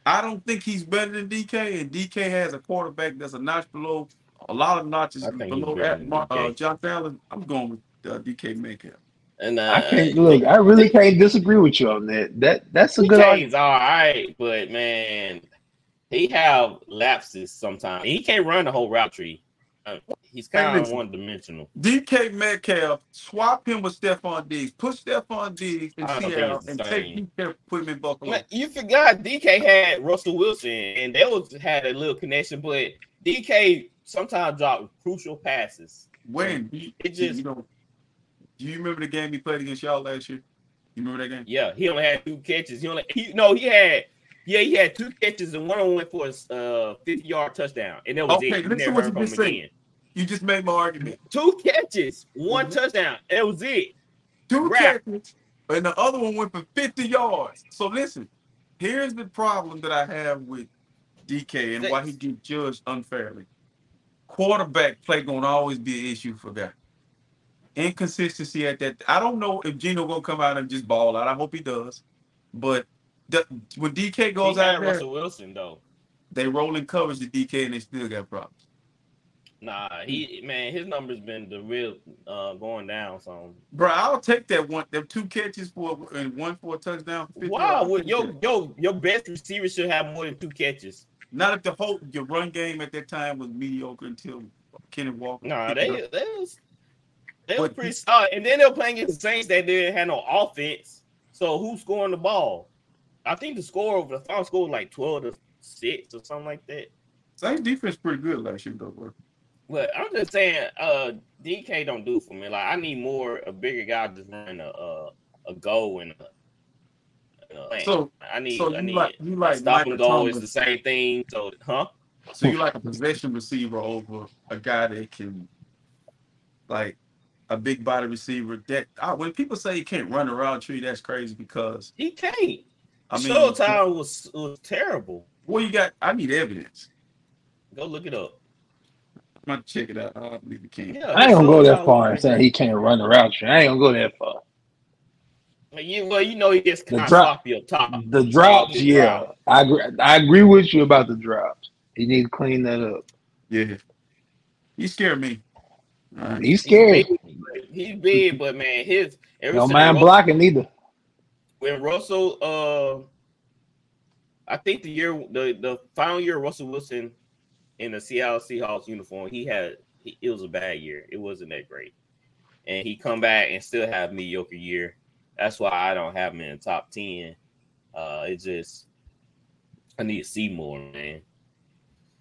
I don't think he's better than DK, and DK has a quarterback that's a notch below a lot of notches I think he's below better at than Mar- uh, DK. Josh Allen. I'm going with uh, DK Metcalf. and uh, I can't look. I really can't disagree with you on that. That that's a good argument. DK's all right, but man, he have lapses sometimes. He can't run the whole route tree. Uh, he's kind of one dimensional. DK Metcalf, swap him with Stefon Diggs. Put Stefon Diggs in I don't think Seattle and same. take DK, put him in Buffalo. Man, you forgot DK had Russell Wilson, and they was had a little connection, but DK sometimes dropped crucial passes. When It just- you know, do you remember the game he played against y'all last year? You remember that game? Yeah, he only had two catches. He only he no, he had yeah, he had two catches and one of them went for a uh, 50 yard touchdown, and that was Okay, it. You listen what you just said. You just made my argument. Two catches, one Mhm. touchdown. That was it. Two catches, and the other one went for 50 yards. So listen, here's the problem that I have with DK and why he get judged unfairly. Quarterback play gonna always be an issue for that. Inconsistency at that. I don't know if Geno gonna come out and just ball out. I hope he does. But the, when DK goes he out there, Russell Wilson though. they rolling coverage to DK and they still got problems. Nah, he man, his numbers been the real uh going down. So Bro, I'll take that one. Them two catches for and one for a touchdown. wow, well, your your your best receiver should have more than two catches. Not if the whole your run game at that time was mediocre until Kenneth Walker. Nah, they up. they was they was But- pretty solid. And then they were playing against the Saints that didn't have no offense. So who's scoring the ball? I think the score over the final score was like twelve to six or something like that. Saints defense pretty good last year though. Bro. But I'm just saying, uh, DK don't do for me. Like I need more a bigger guy just running a a, a goal and a, a So I need so I you need like you like stop and go is the same thing. So huh? So you like a possession receiver over a guy that can like a big body receiver. That I, when people say he can't run around tree, that's crazy because He can't. I mean, Showtime was was terrible. well, you got. I need evidence. Go look it up. I'm gonna check it out. I believe you can. Yeah, I ain't gonna go that far and was- say he can't run the route. I ain't gonna go that far. You, well, you know he gets The kind of drop- sloppy up top. The drops, Sloppy yeah, drop. I agree. I agree with you about the drops. He needs to clean that up. Yeah, he scared me. All right. He's He's scary. big, he's big, but man, his ever Don't mind blocking either. When Russell uh I think the year the the final year Russell Wilson in the Seattle Seahawks uniform, he had it was a bad year. It wasn't that great, and he come back and still have mediocre year. That's why I don't have him in the top ten. Uh, it's just I need to see more, man.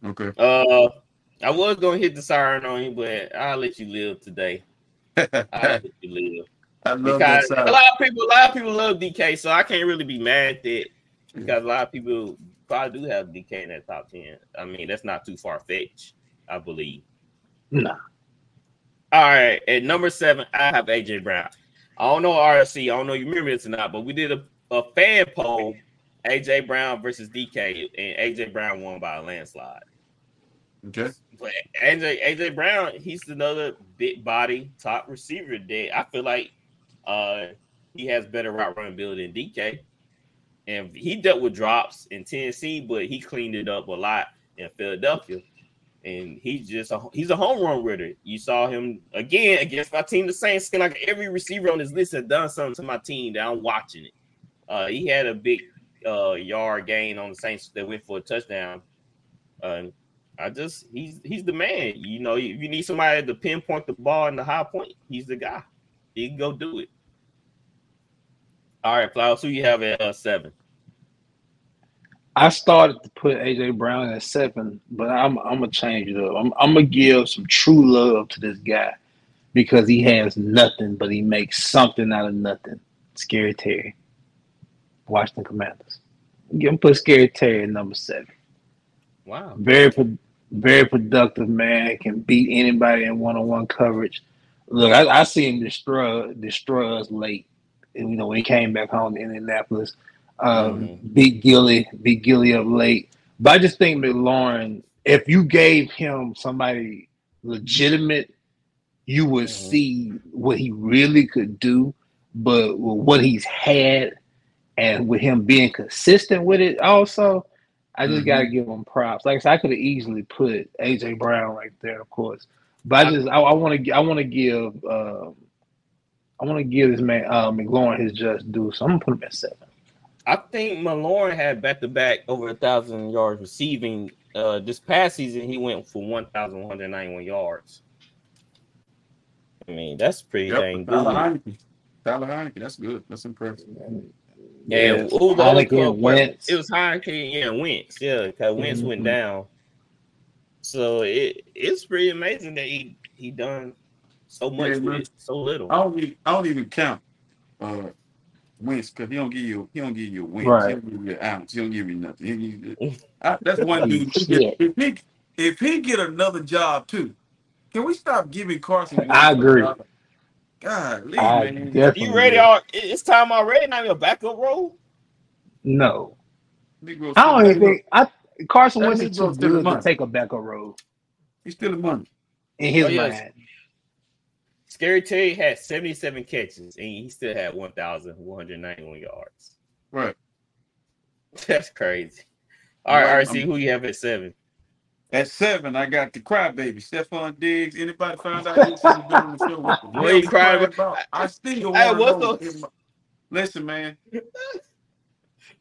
Okay. Uh, I was gonna hit the siren on you, but I'll let you live today. I'll let you live. I love Because that a lot of people, a lot of people love DK, so I can't really be mad at it because a lot of people probably do have DK in that top ten. I mean, that's not too far fetched, I believe. Nah. All right, at number seven, I have AJ Brown. I don't know RSC, I don't know if you remember this or not, but we did a, a fan poll, AJ Brown versus DK, and AJ Brown won by a landslide. Okay. But AJ AJ Brown, he's another big body top receiver that I feel like uh he has better route running ability than DK. And he dealt with drops in Tennessee, but he cleaned it up a lot in Philadelphia. And he's just a he's a home run ritter. You saw him again against my team, the Saints. Like every receiver on this list has done something to my team that I'm watching it. Uh, he had a big uh, yard gain on the Saints that went for a touchdown. Uh, I just he's he's the man. You know, if you need somebody to pinpoint the ball in the high point, he's the guy. He can go do it. All right, Flowers, who you have at uh, seven? I started to put AJ Brown at seven, but I'm I'm gonna change it up. I'm I'm gonna give some true love to this guy because he has nothing, but he makes something out of nothing. Scary Terry, Washington Commanders. Give him put Scary Terry at number seven. Wow. Very very productive man. Can beat anybody in one on one coverage. Look, I, I see him destroy destroy us late. You know when he came back home to Indianapolis, um, Mhm. beat Gilly, beat Gilly up late. But I just think McLaurin, if you gave him somebody legitimate, you would Mhm. see what he really could do. But with what he's had, and with him being consistent with it, also, I just Mhm. gotta give him props. Like I said, I could have easily put AJ Brown right there, of course. But I just I want to I want to give um, I want to give this man uh, McLaurin his just due. So I'm gonna put him at seven. I think McLaurin had back to back over a thousand yards receiving. Uh, this past season, he went for one thousand one hundred ninety-one yards. I mean, that's pretty dang good. Taylor Heinicke. Taylor Heinicke. That's good. That's impressive. Yeah, who was the other Heineken, club? Wentz. It was Heineken, yeah, Wentz, yeah, because Wentz went Mhm. down. So it it's pretty amazing that he he done so much Yeah, with it, so little. I don't even I don't even count uh wins because he don't give you he don't give you a win. Right. He don't give you an ounce. He don't give you nothing. He give you- I, that's one dude. Yeah. If he if he get another job too, can we stop giving Carson? I agree. job? God, leave I man. You ready? agree. All it's time already. Not even a backup role. No, I don't even think I Carson That Wentz is Negro's too still good to money. take a backup role He's still the money. in his Oh, yes. mind. Scary Terry had seventy-seven catches and he still had one thousand one hundred ninety-one yards. Right. That's crazy. All right, Right. RC, who you have at seven? At seven, I got the crybaby, Stefon Diggs. Anybody found out he's been doing the show? What the What hell he he cried cried about? about? I still Hey, want what's to know. my- Listen, man.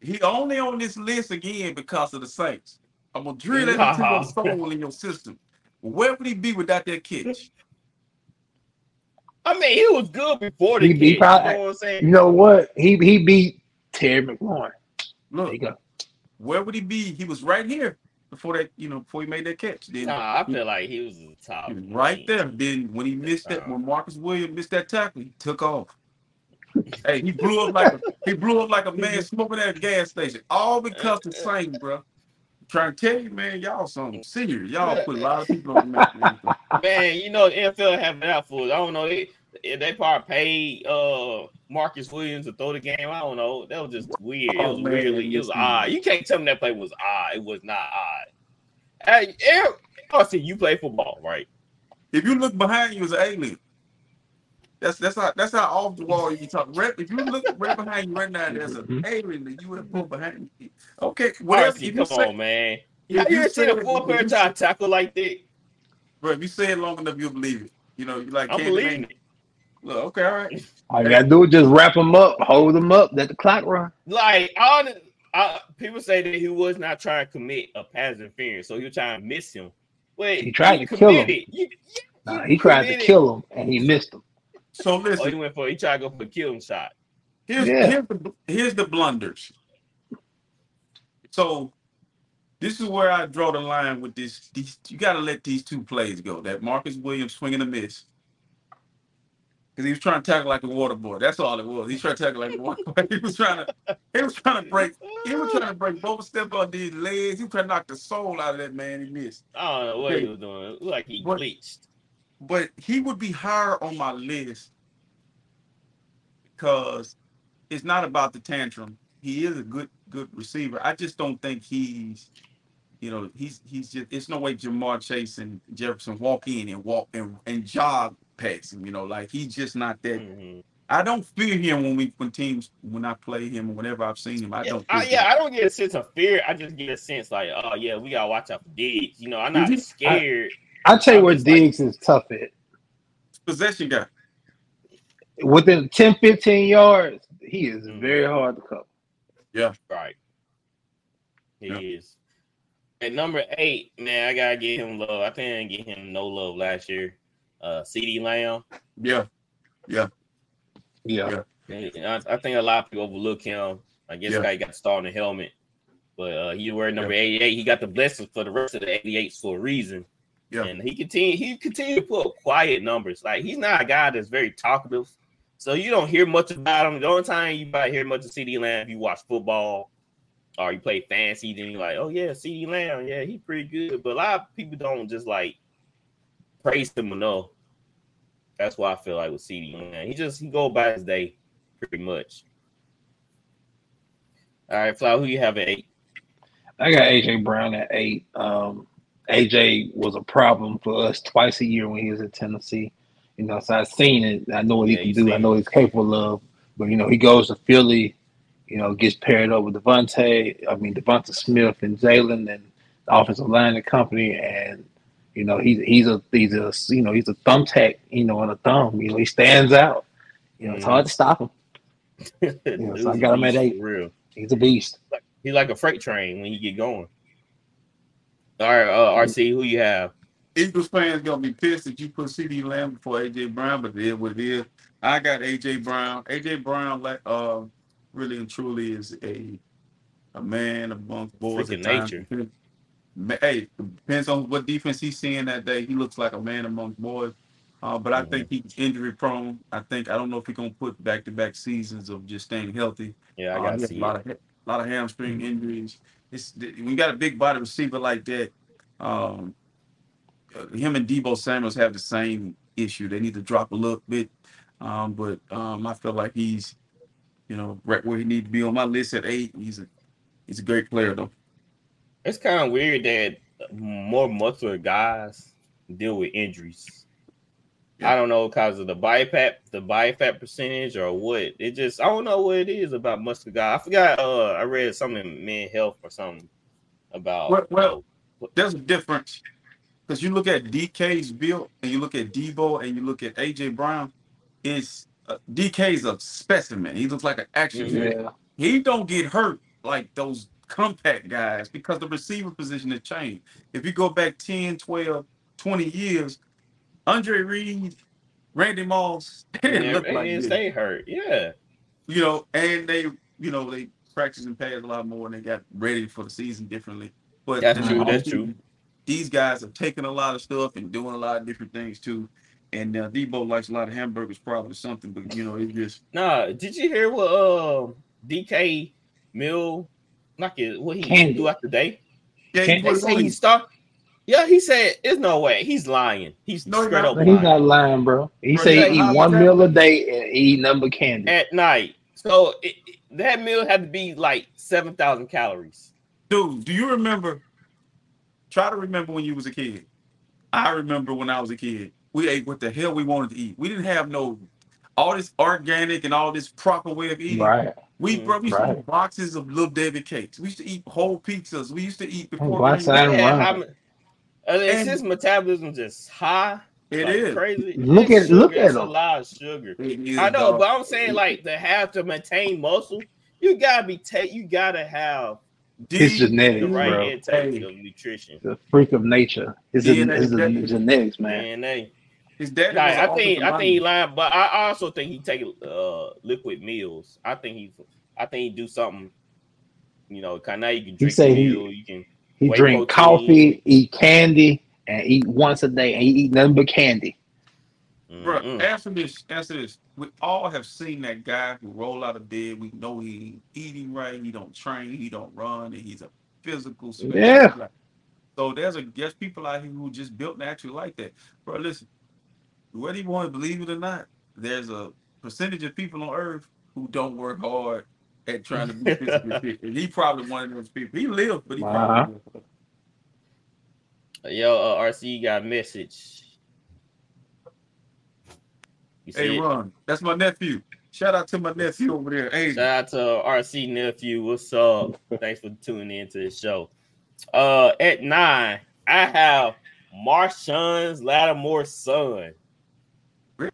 He only on this list again because of the Saints. I'm gonna drill that into your soul in your system. Where would he be without that catch? I mean, he was good before the He- he probably- you know what I'm saying? You know what? He he beat Terry McLaurin. There Look, you go. where would he be? He was right here before that, you know, before he made that catch. Then Nah, I feel like he was the top. he was right there. Then when he missed that, when Marcus Williams missed that tackle, he took off. Hey, he blew up like a, he blew up like a man smoking at a gas station. All because the same, bro. trying to tell you, man, y'all some serious. Y'all put a lot of people on the map. man. Man, you know, the NFL have it for us. I don't know. They, they probably paid uh Marcus Williams to throw the game. I don't know. That was just weird. It Oh, was man, weirdly, it was odd. You can't tell me that play was odd. It was not odd. Hey, Eric, I see you play football, right? If you look behind you, it's an alien. That's that's how that's how off the wall you talk. Right, if you look right behind you right now, there's an mm-hmm. alien that you would have put mm-hmm. behind you. Okay, whatever. RC, If you come say, on, man. if Have you you ever seen a full player try to tackle like that? bro, if you say it long enough, you'll believe it. You know, you like I'm believing it. Look, okay, all right. All you gotta do is just wrap him up, hold him up, let the clock run. Like, all the, I, people say that he was not trying to commit a pass interference, so he was trying to miss him. Wait, He tried to kill him. You, you Nah, he tried to kill him and he missed him. So Oh, he listen, went for he tried to go for a killing shot. here's Yeah. here's the here's the blunders. So this is where I draw the line with this. These, you got to let these two plays go. That Marcus Williams swinging a miss. Because he was trying to tackle like a water boy. That's all it was. He tried to tackle like a water boy. He was trying to, he was trying to break, he was trying to break both steps on these legs. He was trying to knock the soul out of that man. He missed. I don't know what he was doing. It looked like he What- glitched. But he would be higher on my list because it's not about the tantrum. He is a good good receiver. I just don't think he's, you know, he's he's just. It's no way Ja'Marr Chase and Jefferson walk in and walk and, and jog past him. You know, like he's just not that. Mhm. I don't fear him when we when teams when I play him or whenever I've seen him. I don't. I, yeah, him. I don't get a sense of fear. I just get a sense like, oh yeah, we gotta watch out for Diggs. You know, I'm not Mhm. scared. I'll tell you where just like- Diggs is tough at. possession guy. Within 10, 15 yards, he is Mhm. very hard to cover. Yeah. Right. He Yeah. is. At number eight, man, I gotta give him love. I think I didn't get him no love last year. Uh CeeDee Lamb. Yeah, Yeah. Yeah. And I, I think a lot of people overlook him. I guess Yeah. guy got started in the helmet. But uh he wearing number 88. He got the blessings for the rest of the 88s for a reason. Yeah. And he continue he continue to put up quiet numbers. Like he's not a guy that's very talkative. So you don't hear much about him. The only time you might hear much of CeeDee Lamb if you watch football or you play fancy, then you're like, oh yeah, CeeDee Lamb, yeah, he's pretty good. But a lot of people don't just like praise him enough. That's why I feel like with CeeDee Lamb. He just he go by his day pretty much. All right, Fly, who you have at eight? I got AJ Brown at eight. Um, AJ was a problem for us twice a year when he was at Tennessee. You know, so I've seen it. I know what Yeah, he can do. I know he's capable of. But you know, he goes to Philly. You know, gets paired up with DeVonta. I mean, DeVonta Smith and Jalen and the offensive line and company. And you know, he's he's a he's a you know he's a thumbtack. You know, on a thumb. You know, he stands out. You know, it's hard to stop him. Dude's so I got him at eight. Real. He's a beast. He's like a freight train when you get going. All right, uh, RC, who you have? Eagles fans gonna be pissed that you put CeeDee Lamb before AJ Brown, but it is what it is. I got AJ Brown. AJ Brown, like uh, really and truly is a a man amongst boys. Freaking nature. Hey, depends on what defense he's seeing that day. He looks like a man amongst boys. Uh, but I Mhm. think he's injury prone. I think I don't know if he's gonna put back to back seasons of just staying healthy. Yeah, I Uh, gotta he has see a lot of a lot of hamstring injuries. It's when you got a big body receiver like that. Um, him and Deebo Samuels have the same issue. They need to drop a little bit, um, but um, I feel like he's, you know, right where he needs to be on my list at eight. He's a he's a great player though. It's kind of weird that more muscular guys deal with injuries. I don't know because of the body the body percentage, or what. It just I don't know what it is about muscular guys. I forgot. Uh, I read something in Men Health or something about. Well, well, There's a difference because you look at DK's build and you look at Deebo and you look at AJ Brown. Is uh, DK's a specimen. He looks like an action Mhm. figure. Yeah. he don't get hurt like those compact guys because the receiver position has changed. If you go back 10, 12, 20 years, Andre Reed, Randy Moss, they they didn't didn't, look they like didn't stay hurt. Yeah, You know, and they, you know, they practice and pass a lot more and they got ready for the season differently. But That's in the true, that's offseason, true. These guys are taking a lot of stuff and doing a lot of different things too. And uh, Deebo likes a lot of hamburgers, probably something, but you know, it just Nah, did you hear what uh DK Mill like it what he Candy. do after day? yeah. Can't he They say he you. start. Yeah, he said there's no way. He's lying. He's No, he's straight not. up But he's lying. not lying, bro. He Bro, said he eat one meal a day and eat number candy. at night. So it, it- that meal had to be like seven thousand calories. Dude, do you remember? Try to remember when you was a kid. I remember when I was a kid. We ate what the hell we wanted to eat. We didn't have no all this organic and all this proper way of eating. Right. We Mhm. bro, we used to Right. eat boxes of little David cakes. We used to eat whole pizzas. We used to eat before. why we say I even- don't Yeah, mind. how ma- uh, And- his metabolism just high? It like is. crazy. Look It's at- look at It's a lot of sugar. It is, I know, dog. but I'm saying like to have to maintain muscle, you gotta be take. You gotta have His D- genetics, the right bro. intake Hey. of nutrition. The freak of nature. His, DNA, his that- genetics, man. Man, they. his dad. Like, I think I think he lineman. lying, but I I also think he take uh liquid meals. I think he I think he do something. You know, kind of you can drink say a he- meal. You can He Whey drink protein. coffee, eat candy, and eat once a day, and he eat nothing but candy. Bro, mm-mm. answer this. Answer this. We all have seen that guy who roll out of bed. We know he ain't eating right. He don't train. He don't run, and he's a physical. specimen. Yeah. So there's a there's people out here who just built naturally like that. Bro, listen. Whether you want to believe it or not, there's a percentage of people on Earth who don't work hard at trying to be physically fit, he probably one of those people. He lived, but he Uh-huh. probably. Yo, uh, RC got a message. You see Hey, it? Ron, that's my nephew. Shout out to my nephew over there. Hey, Shout out to RC nephew. What's up? Thanks for tuning in to the show. Uh, at nine, I have Marshon's Lattimore's son. Really?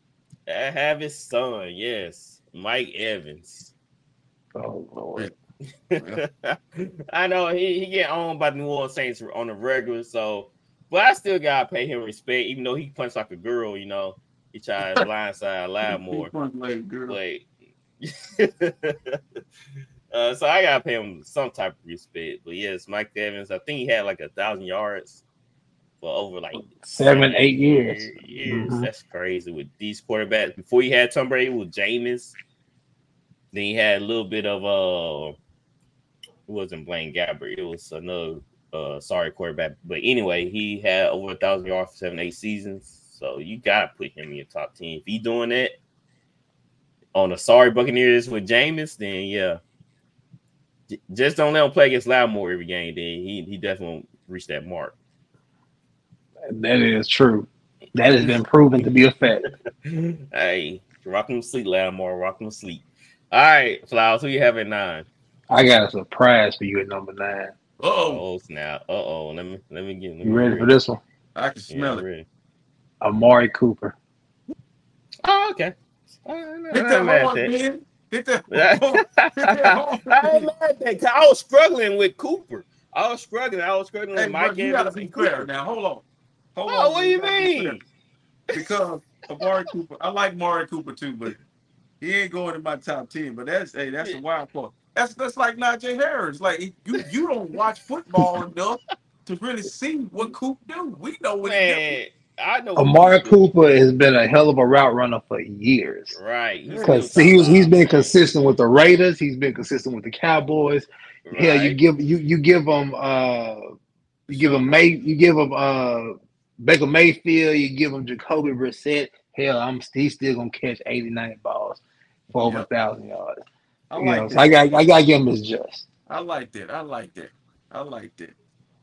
I have his son. Yes, Mike Evans. Oh Lord. I know he, he get owned by the New Orleans Saints on the regular, so but I still gotta pay him respect, even though he punches like a girl. You know, he tries to blindside Lattimore. Like, a girl. But uh, so I gotta pay him some type of respect. But yes, Mike Evans, I think he had like a thousand yards for over like Seven, eight years. Years. Mhm. That's crazy with these quarterbacks. Before he had Tom Brady with Jameis, then he had a little bit of uh it wasn't Blaine Gabbert, it was another uh sorry quarterback. But anyway, he had over a thousand yards for seven, eight seasons. So you gotta put him in your top 10. If he doing that on a sorry Buccaneers with Jameis, then yeah. J- Just don't let him play against Lattimore every game, then he, he definitely won't reach that mark. That is true. That has been proven to be a fact. hey, rock him to sleep, Lattimore. Rock him to sleep. All right, Flowers, who you have at nine? I got a surprise for you at number nine. Oh, Oh snap! Uh oh, let me let me get. Let me You ready get for this one? I can smell I'm it. ready. Amari Cooper. Oh, okay. All right, Hit I'm that mad horn, man. Hit that. I horn. Hit that horn. ain't mad at that. 'cause I was struggling with Cooper. I was struggling. I was struggling Hey, with bro, Mike you gotta be clear Cooper. now. Hold on. Hold Oh, on. what do you gotta be fair. mean? Because Amari Cooper, I like Amari Cooper too, but he ain't going in my top ten. But that's hey, that's a wild card. That's that's like Najee Harris. Like you you don't watch football enough to really see what Coop do. We know what he Man, I know. what Amari Cooper Cooper has been a hell of a route runner for years. Right. Because he was he's been consistent with the Raiders. He's been consistent with the Cowboys. man. Hell, you give you you give him uh you give him May you give him uh Baker Mayfield. You give him Jacoby Brissett. Hell, I'm he's still gonna catch 89 balls for over a Yep. thousand yards. I You like know, so that. I got I gotta give him his just. I like that. I like that. I like that.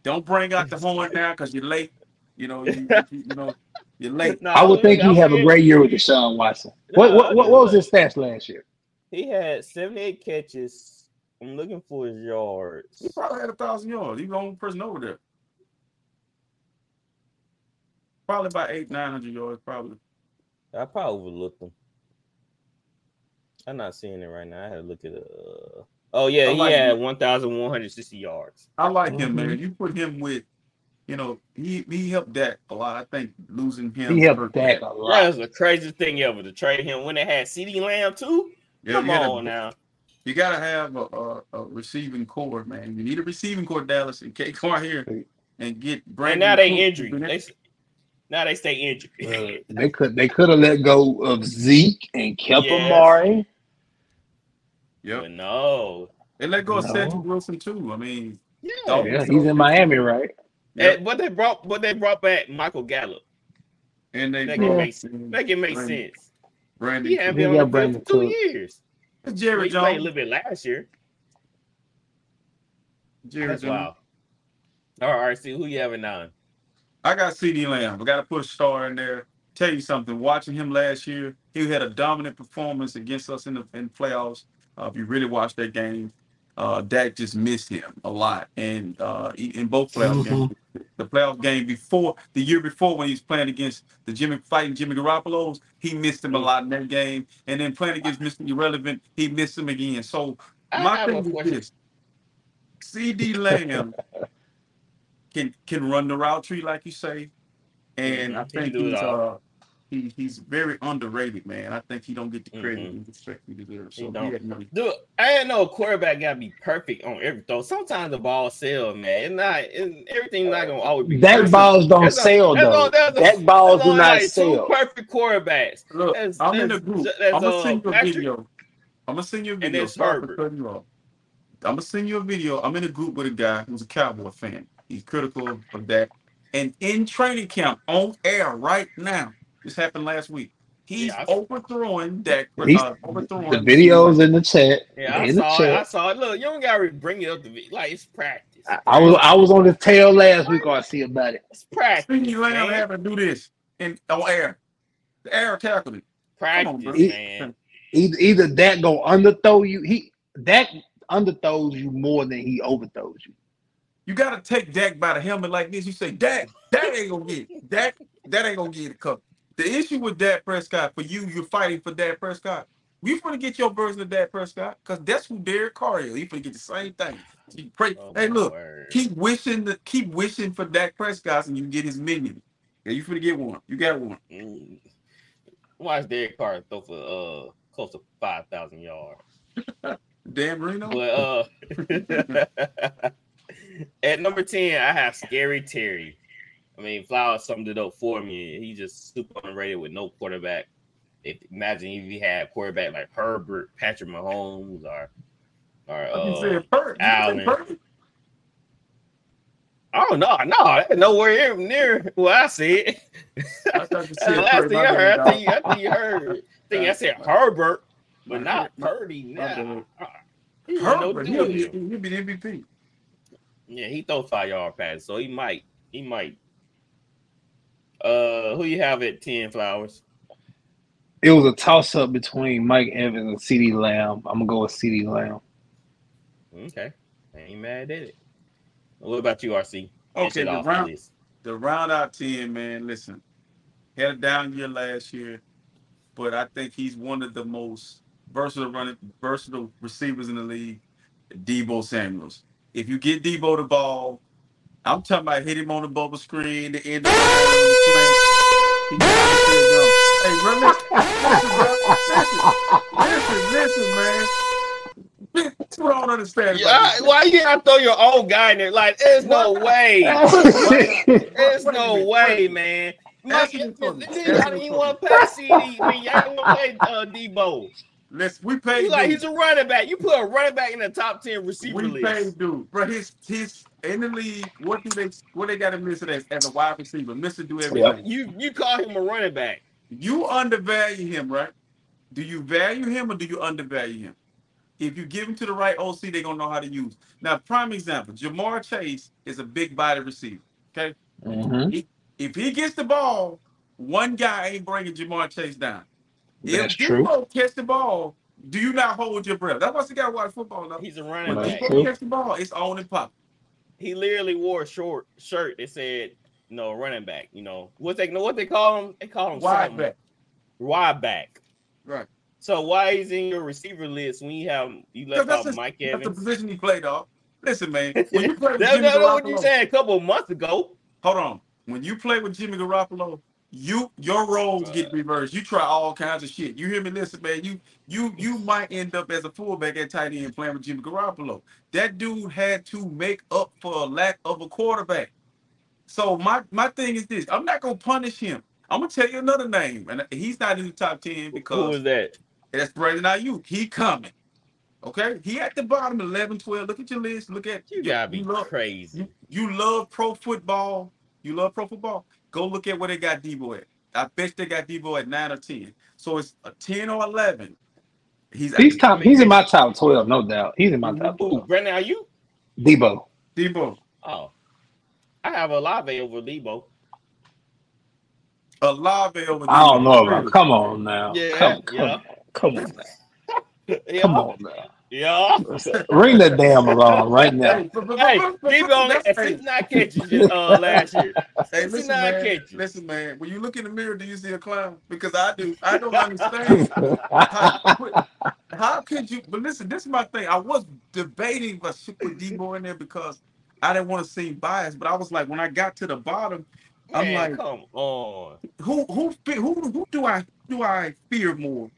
Don't bring out the horn now because you're late. You know, you, you, you know, you're late. No, I would think I'm he have a great year with Deshaun Watson. What what what, what was his stats last year? He had 78 catches. I'm looking for his yards. He probably had a thousand yards. He's the only person over there. Probably about eight, nine hundred yards, probably. I probably overlooked him. I'm not seeing it right now. I had to look at uh Oh yeah, I he like had him. 1,160 yards. I like him, man. You put him with, you know, he he helped Dak a lot. I think losing him. He hurt helped Dak a That lot. was the craziest thing ever to trade him when they had CeeDee Lamb too. Yeah, Come you gotta- on now. You gotta have a, a, a receiving core, man. You need a receiving core, Dallas, and K Car here, and get Brandon. And now they Cook. injured. They, now they stay injured. Uh, they could they could have let go of Zeke and kept Yes. Amari. Yep. but no. They let go of No. Cedric Wilson too. I mean, Yeah. Yeah, he's in Miami, right? yep. And, but they brought but they brought back Michael Gallup. and they That brought can Yeah. make that can make Brandon- sense. Brandon. He hadn't been on the field Brandon for two Cooks. years. It's Well, Jerry he played a Jones. little bit last year. Jerry That's Jones. wild. All right, all right, see who you have at nine. I got CeeDee Lamb. I got to put a star in there. Tell you something. Watching him last year, he had a dominant performance against us in the in playoffs. Uh, if you really watch that game, uh, Dak just missed him a lot, and uh, he- in both playoff Mhm. games, the playoff game before the year before when he was playing against the Jimmy fighting Jimmy Garoppolo's, he missed him a lot in that game, and then playing against Mr. Irrelevant, he missed him again. So I My have a thing is question. this: CeeDee Lamb can can run the route tree like you say, and Mhm, I he can think do it he's all. uh he he's very underrated, man. I think he don't get the credit Mhm. and respect he deserves. He So don't. he had no- Dude, I didn't know a quarterback gotta be perfect on every throw. Sometimes the ball sell, man. It's not it, everything's not gonna always be That perfect. balls don't That's sell that's though. that's That balls do not like two sell. perfect quarterbacks. Look, That's- I'm in the group. that's, I'm gonna uh, send you a Patrick- video. I'm gonna send you a video. Sorry for cutting you off. I'm gonna send you a video. I'm in a group with a guy who's a Cowboy fan. He's critical of, of that. And in training camp, on air right now, this happened last week. He's Yeah, overthrowing that. He's- Uh, overthrowing The videos in the chat. Yeah, I in the saw it. I saw it. Look, you don't gotta bring it up to me. Like it's practice. I, I was I was on his tail last week. I see about it. It's practice. CeeDee Lamb man. having to do this in on air. The air tackled it. Practice, bro. man. Either either that go underthrow you. He that underthrows you more than he overthrows you. You gotta take Dak by the helmet like this. You say, Dak, Dak ain't gonna get it. Dak, that ain't gonna get it. Cup. The issue with Dak Prescott for you, you're fighting for Dak Prescott. You finna get your version of Dak Prescott because that's who Derek Carr is. He finna get the same thing. Pray. Oh, hey, look, word. keep wishing the keep wishing for Dak Prescott and you get his minion. Yeah, you finna get one. You got one. Mm. Watch Derek Carr throw for uh close to five thousand yards. Dan Marino. But uh at number 10, I have Scary Terry. I mean, Flowers summed it up for me. He just super underrated with no quarterback. If imagine if he had quarterback like Herbert, Patrick Mahomes, or or you uh, said Pert. You Allen. said Pert. oh no, no, that's nowhere near what I said. I thought you said last Pert. thing I heard. I bad, think you, I think you heard. I think I said Herbert, but not Purdy. Nah. Uh, he dog. no Herbert, do he'll be, him. he'll be the MVP. Yeah, he throw five yard pass, so he might. He might. Uh, who you have at ten flowers? It was a toss up between Mike Evans and CeeDee Lamb. I'm gonna go with CeeDee Lamb. Okay, ain't mad at it. What about you, RC? Okay, the round, the round out 10, man, listen, had a down year last year, but I think he's one of the most versatile running, versatile receivers in the league, Deebo Samuels. If you get Deebo the ball, I'm talking about hit him on the bubble screen, the end of the ball, on the flank. He got this shit done. Hey, bro, listen, bro, listen, listen, man. That's what I don't understand. Yeah, why you gotta throw your own guy in there? Like, there's no way. There's no way, man. Mike, Answer me. I don't even want to CD. I mean, y'all want to pay uh, Deebo. Listen, we paid He's like he's a running back. You put a running back in the top ten receiver list. We list. paid dude, bro. His his in the league. What do they what they got to miss as as a wide receiver? Mister do everything. You you call him a running back. You undervalue him, right? Do you value him or do you undervalue him? If you give him to the right OC, they're gonna know how to use. Now, prime example: Ja'Marr Chase is a big body receiver. Okay, Mhm. if he gets the ball, one guy ain't bringing Ja'Marr Chase down. That's if true. Deebo catch the ball, do you not hold your breath? That's why you gotta watch football. Now. He's a running back. Deebo true. catch the ball, it's on and pop. He literally wore a short shirt that said, "No running back." You know what they know what they call him? They call him Wide something. back. Wide back. Right. So why is in your receiver list when you have you left out just- Mike That's the position he played off. Listen, man. When you play with That's Jimmy not what you Garoppolo, said a couple of months ago. hold on. When you play with Jimmy Garoppolo, you your roles get reversed. You try all kinds of shit. You hear me? Listen, man. You you you might end up as a fullback at tight end playing with Jimmy Garoppolo. That dude had to make up for a lack of a quarterback. So my my thing is this: I'm not gonna punish him. I'm gonna tell you another name, and he's not in the top ten because was that? that's Brandon Aiyuk. He coming. Okay, he at the bottom, 11, 12. Look at your list. Look at You gotta be love, crazy. you, you love pro football. You love pro football. Go look at where they got Deebo at. I bet they got Deebo at nine or ten. So it's a ten or eleven. He's He's top. He's in my top twelve, no doubt. He's in my top Who? twelve. Brandon, are you? Deebo. Deebo. Oh, I have a Olave over Deebo. Olave over. I don't know about. Come on now. Yeah, Come, come, yeah. come on now. Yeah, Come on now. Yeah. Ring that damn alarm right now. Hey, but- but- Hey, but- but- Deebo only that's- had hey, 69 catches uh, last year. Hey, 69 listen, man. catches. Listen, man. When you look in the mirror, do you see a clown? Because I do. I don't understand. how, how could you? But listen, this is my thing. I was debating if I should put Deebo in there because I didn't want to seem biased. But I was like, when I got to the bottom, I'm Man, like, come on. who who who who do I do I fear more?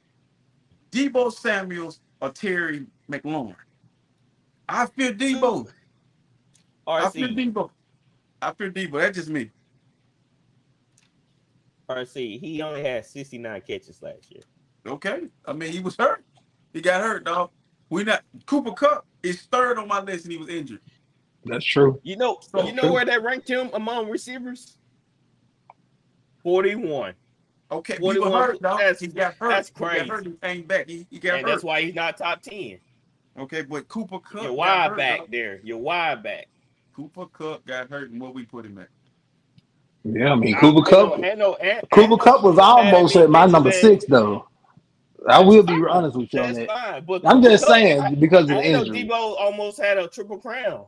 Deebo Samuels or Terry McLaurin? I fear Deebo. I fear RC, Deebo. I fear Deebo. That's just me. RC, he only had 69 catches last year. Okay. I mean, he was hurt. He got hurt, dog. We not Cooper Kupp is third on my list and he was injured. That's true. You know, So you know where that ranked him among receivers? 41. Okay, he was hurt, dog. that's- he got hurt. that's crazy. He got hurt. He came back. He, he got And hurt. that's why he's not top 10. Okay, but Cooper Kupp Your got wide back dog. there. Your wide back. Cooper Kupp got hurt, and what we put him at? Yeah, I mean I- Cooper ain't Cup. no- ain't no- Cooper ain't Cup was almost at my number That's six though. I will be fine. honest with you on That's that. fine. But I'm Cooper just Kupp, saying because of I, the I know injury. Deebo almost had a triple crown.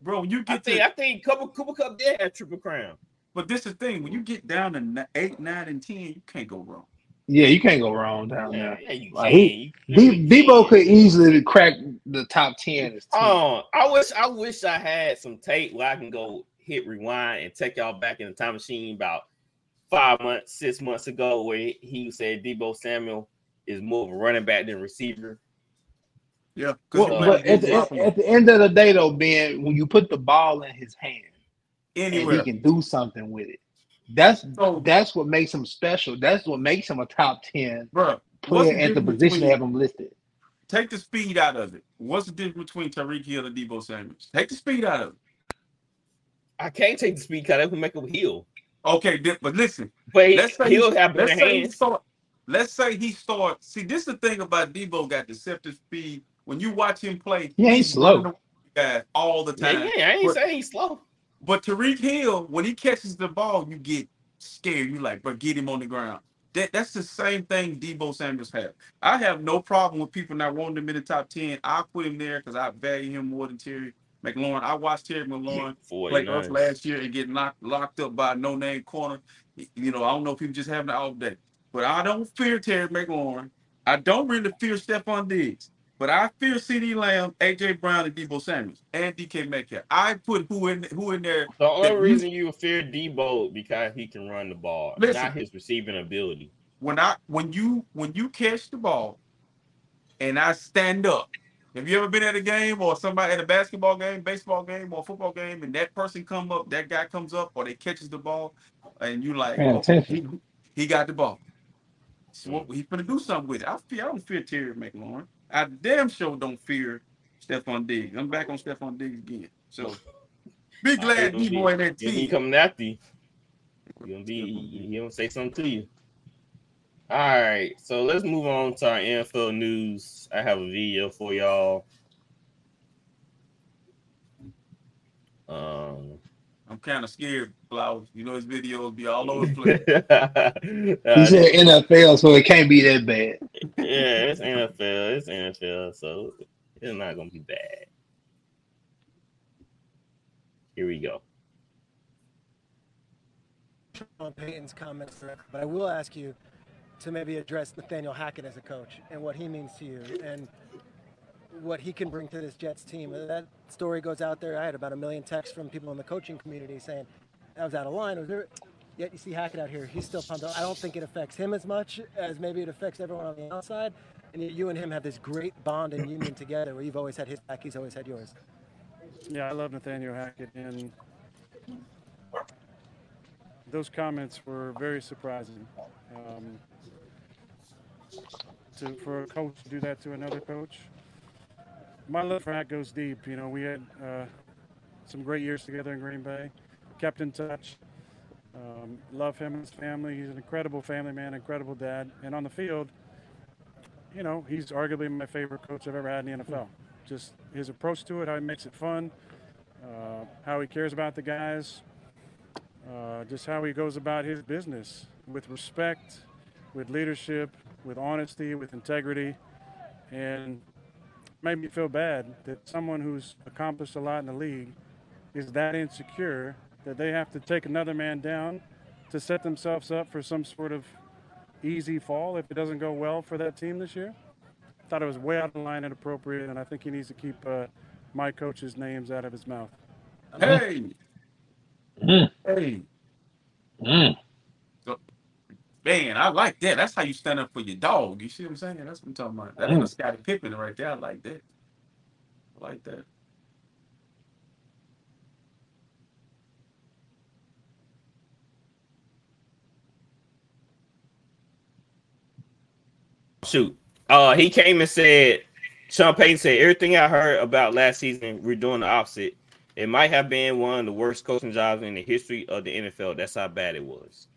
Bro, when you I get think to, I think Cooper, Cooper Kupp did have triple crown. but this is the thing. When you get down to eight, nine, and ten, you can't go wrong. Yeah, you can't go wrong down there. yeah, you Like, can. he- You Deebo could easily crack the top ten. As 10. Oh, I wish I wish I had some tape where I can go hit rewind and take y'all back in the time machine about five months, six months ago, where he, he said Deebo Samuel is more of a running back than receiver. Yeah, Well, but at the, dropping at the end of the day, though, Ben, when you put the ball in his hand and anywhere. he can do something with it, that's So- that's what makes him special. That's what makes him a top ten Bro, player at the position they have him listed. Take the speed out of it. What's the difference between Tyreek Hill and Deebo Samuels? Take the speed out of it. I can't take the speed cut. That would make him heal. Okay, but listen. But he, Let's say he'll he- have better let's say he hands. start. Let's say he start. See, this is the thing about Deebo got deceptive speed. When you watch him play, Yeah, he's slow. running guys all the Yeah, time. yeah, I ain't But- saying he's slow. But Tyreek Hill, when he catches the ball, you get scared. You like, but get him on the ground. That, that's the same thing Deebo Samuels have. I have no problem with people not wanting him in the top 10. I'll put him there because I value him more than Terry McLaurin. I watched Terry McLaurin play us 49. last year and get locked, locked up by a no-name corner. You know, I don't know if he was just having an off day. But I don't fear Terry McLaurin. I don't really fear Stefon Diggs. But I fear CeeDee Lamb, AJ Brown, and Deebo Samuels, and DK Metcalf. I put who in who in there The only that reason you fear Deebo because he can run the ball, Listen. not his receiving ability. when I when you when you catch the ball and I stand up. Have you ever been at a game or somebody at a basketball game, baseball game, or football game, and that person come up, that guy comes up, or they catches the ball, and you like, oh, he, he got the ball. So hmm. what, he's gonna do something with it. I fear, I don't fear Terry McLaurin. I damn sure don't fear Stefon Diggs. I'm back on Stefon Diggs again. So be glad D-boy in that He'll be coming after you. He'll gonna be he gonna say something to you. All right, so let's move on to our NFL news. I have a video for y'all. Um, I'm kind of scared, Flowers. You know his videos be all over the place. He said NFL, so it can't be that bad. yeah, it's NFL. It's NFL, so it's not gonna be bad. Here we go. on Peyton's comments, but I will ask you to maybe address Nathaniel Hackett as a coach and what he means to you and what he can bring to this Jets team. That story goes out there. I had about a million texts from people in the coaching community saying that was out of line. Was there? Yet you see Hackett out here. He's still pumped up. I don't think it affects him as much as maybe it affects everyone on the outside. And you and him have this great bond and union together where you've always had his back, he's always had yours. Yeah, I love Nathaniel Hackett, and those comments were very surprising. Um, to for a coach to do that to another coach, my love for Hack goes deep. You know, we had uh, some great years together in Green Bay, kept in touch. Um, love him and his family. He's an incredible family man, incredible dad, and on the field, you know, he's arguably my favorite coach I've ever had in the NFL. Just his approach to it, how he makes it fun, uh, how he cares about the guys, uh, just how he goes about his business with respect, with leadership, with honesty, with integrity, and made me feel bad that someone who's accomplished a lot in the league is that insecure that they have to take another man down to set themselves up for some sort of easy fall if it doesn't go well for that team this year. thought it was way out of line and inappropriate, and I think he needs to keep uh, my coach's names out of his mouth. Hey, Mm. hey, Mm. Man, I like that. That's how you stand up for your dog. You see what I'm saying? That's what I'm talking about. That ain't a Mm. Scottie Pippen right there. I like that. I like that. Shoot. Uh, he came and said, Sean Payton said, everything I heard about last season, we're doing the opposite. It might have been one of the worst coaching jobs in the history of the NFL. That's how bad it was.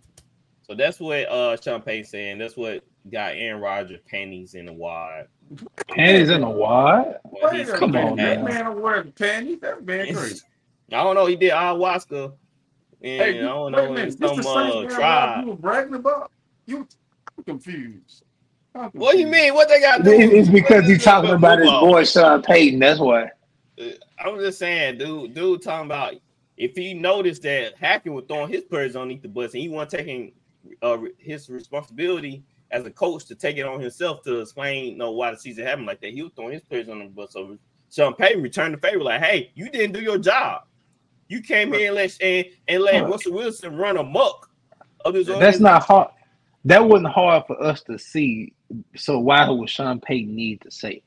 So that's what uh Sean Payton saying. That's what got Aaron Rodgers panties in the wad. Panties in the wad? When Wait he's Come on, minute. that- That man. man wearing panties. That man crazy. I don't know. He did ayahuasca, and Hey, I don't wait a know minute. in This some the uh, same Aaron tribe. you were bragging about? You, I'm confused. I'm What do you mean? What they got to do? It's because what he's talking about his boy Sean Payton. That's why. I'm just saying, dude. Dude, talking about if he noticed that Hackett was throwing his players underneath the bus, and he wasn't taking uh, his responsibility as a coach to take it on himself to explain, you know, why the season happened like that. He was throwing his players on the bus. So Sean Payton returned the favor, like, "Hey, you didn't do your job. You came here and let and, and let Russell Wilson run amok of his That's not hard. That wasn't hard for us to see. So why would Sean Payton need to say?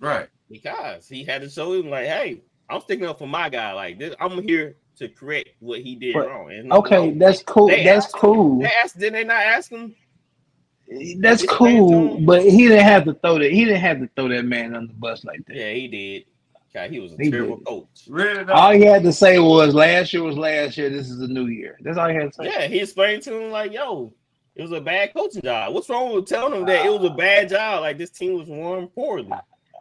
Right. because he had to show him like, hey, I'm sticking up for my guy. Like this, I'm here to correct what he did But- wrong. And no- Okay, no, that's cool. They That's asked him- cool. They asked, did they not ask him? That's It's cool. But he didn't have to throw that. He didn't have to throw that man on the bus like that. Yeah, he did. God, he was a He terrible did. coach. Really? All he had to say was, "Last year was last year. This is a new year." That's all he had to say. Yeah, he explained to him like, yo, it was a bad coaching job. What's wrong with telling him that it was a ah. bad job? Like this team was run poorly.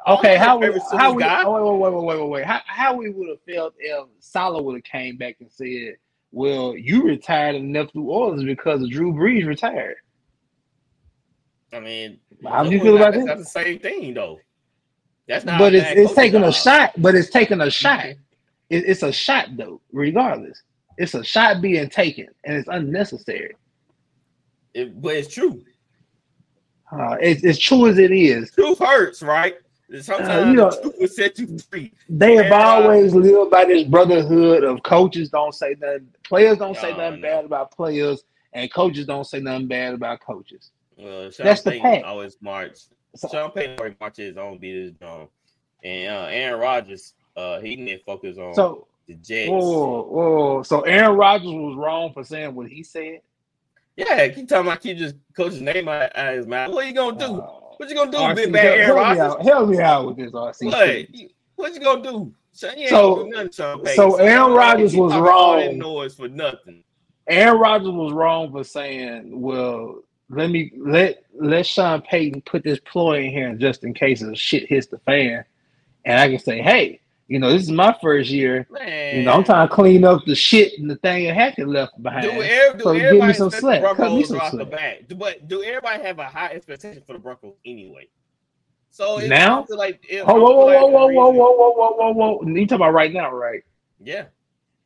Okay, how we, how we, guy. oh, wait, wait, wait, wait, wait, wait. How, how we would have felt if Saleh would have came back and said, "Well, you retired and left New Orleans because Drew Brees retired." I mean, How do you feel not- about that's that? not the same thing though. That's not. But it's it's taking a job. shot. But it's taking a shot. It, it's a shot though. Regardless, it's a shot being taken, and it's unnecessary. It- but it's true. Uh, it's as true as it is. Truth hurts, right? Sometimes Uh, you know- the will set you free. They have Yeah. always lived by this brotherhood of coaches don't say nothing, players don't say Oh, nothing no. bad about players, and coaches don't say nothing bad about coaches. Well, Sean That's the Payton pact. always march. So- Sean Payton always marches his own beat his drum, and uh, Aaron Rodgers, uh, he to focus on So, the Jets. whoa, whoa. So Aaron Rodgers was wrong for saying what he said. Yeah, keep talking about keep just coach's name out, out of his mouth. What are you gonna do? Uh, what you gonna do, RC, big bad Aaron help me out. Help me out with this, RC. What? What you gonna do? Son, you ain't So- do nothing, so Aaron Rodgers was talking all that wrong. Noise for nothing. Aaron Rodgers was wrong for saying, "Well, let me let let Sean Payton put this ploy in here just in case of shit hits the fan, and I can say, hey, you know, this is my first year. Man, You know, I'm trying to clean up the shit and the thing Hackett left Do, behind. every, do So give me everybody some slack. the Cut me some the slack. Do, but do everybody have a high expectation for the Broncos anyway? So Now? I don't feel like it, Oh, whoa, whoa, like whoa, whoa, whoa, whoa, whoa, whoa, whoa, whoa. You talking about right now, right? Yeah,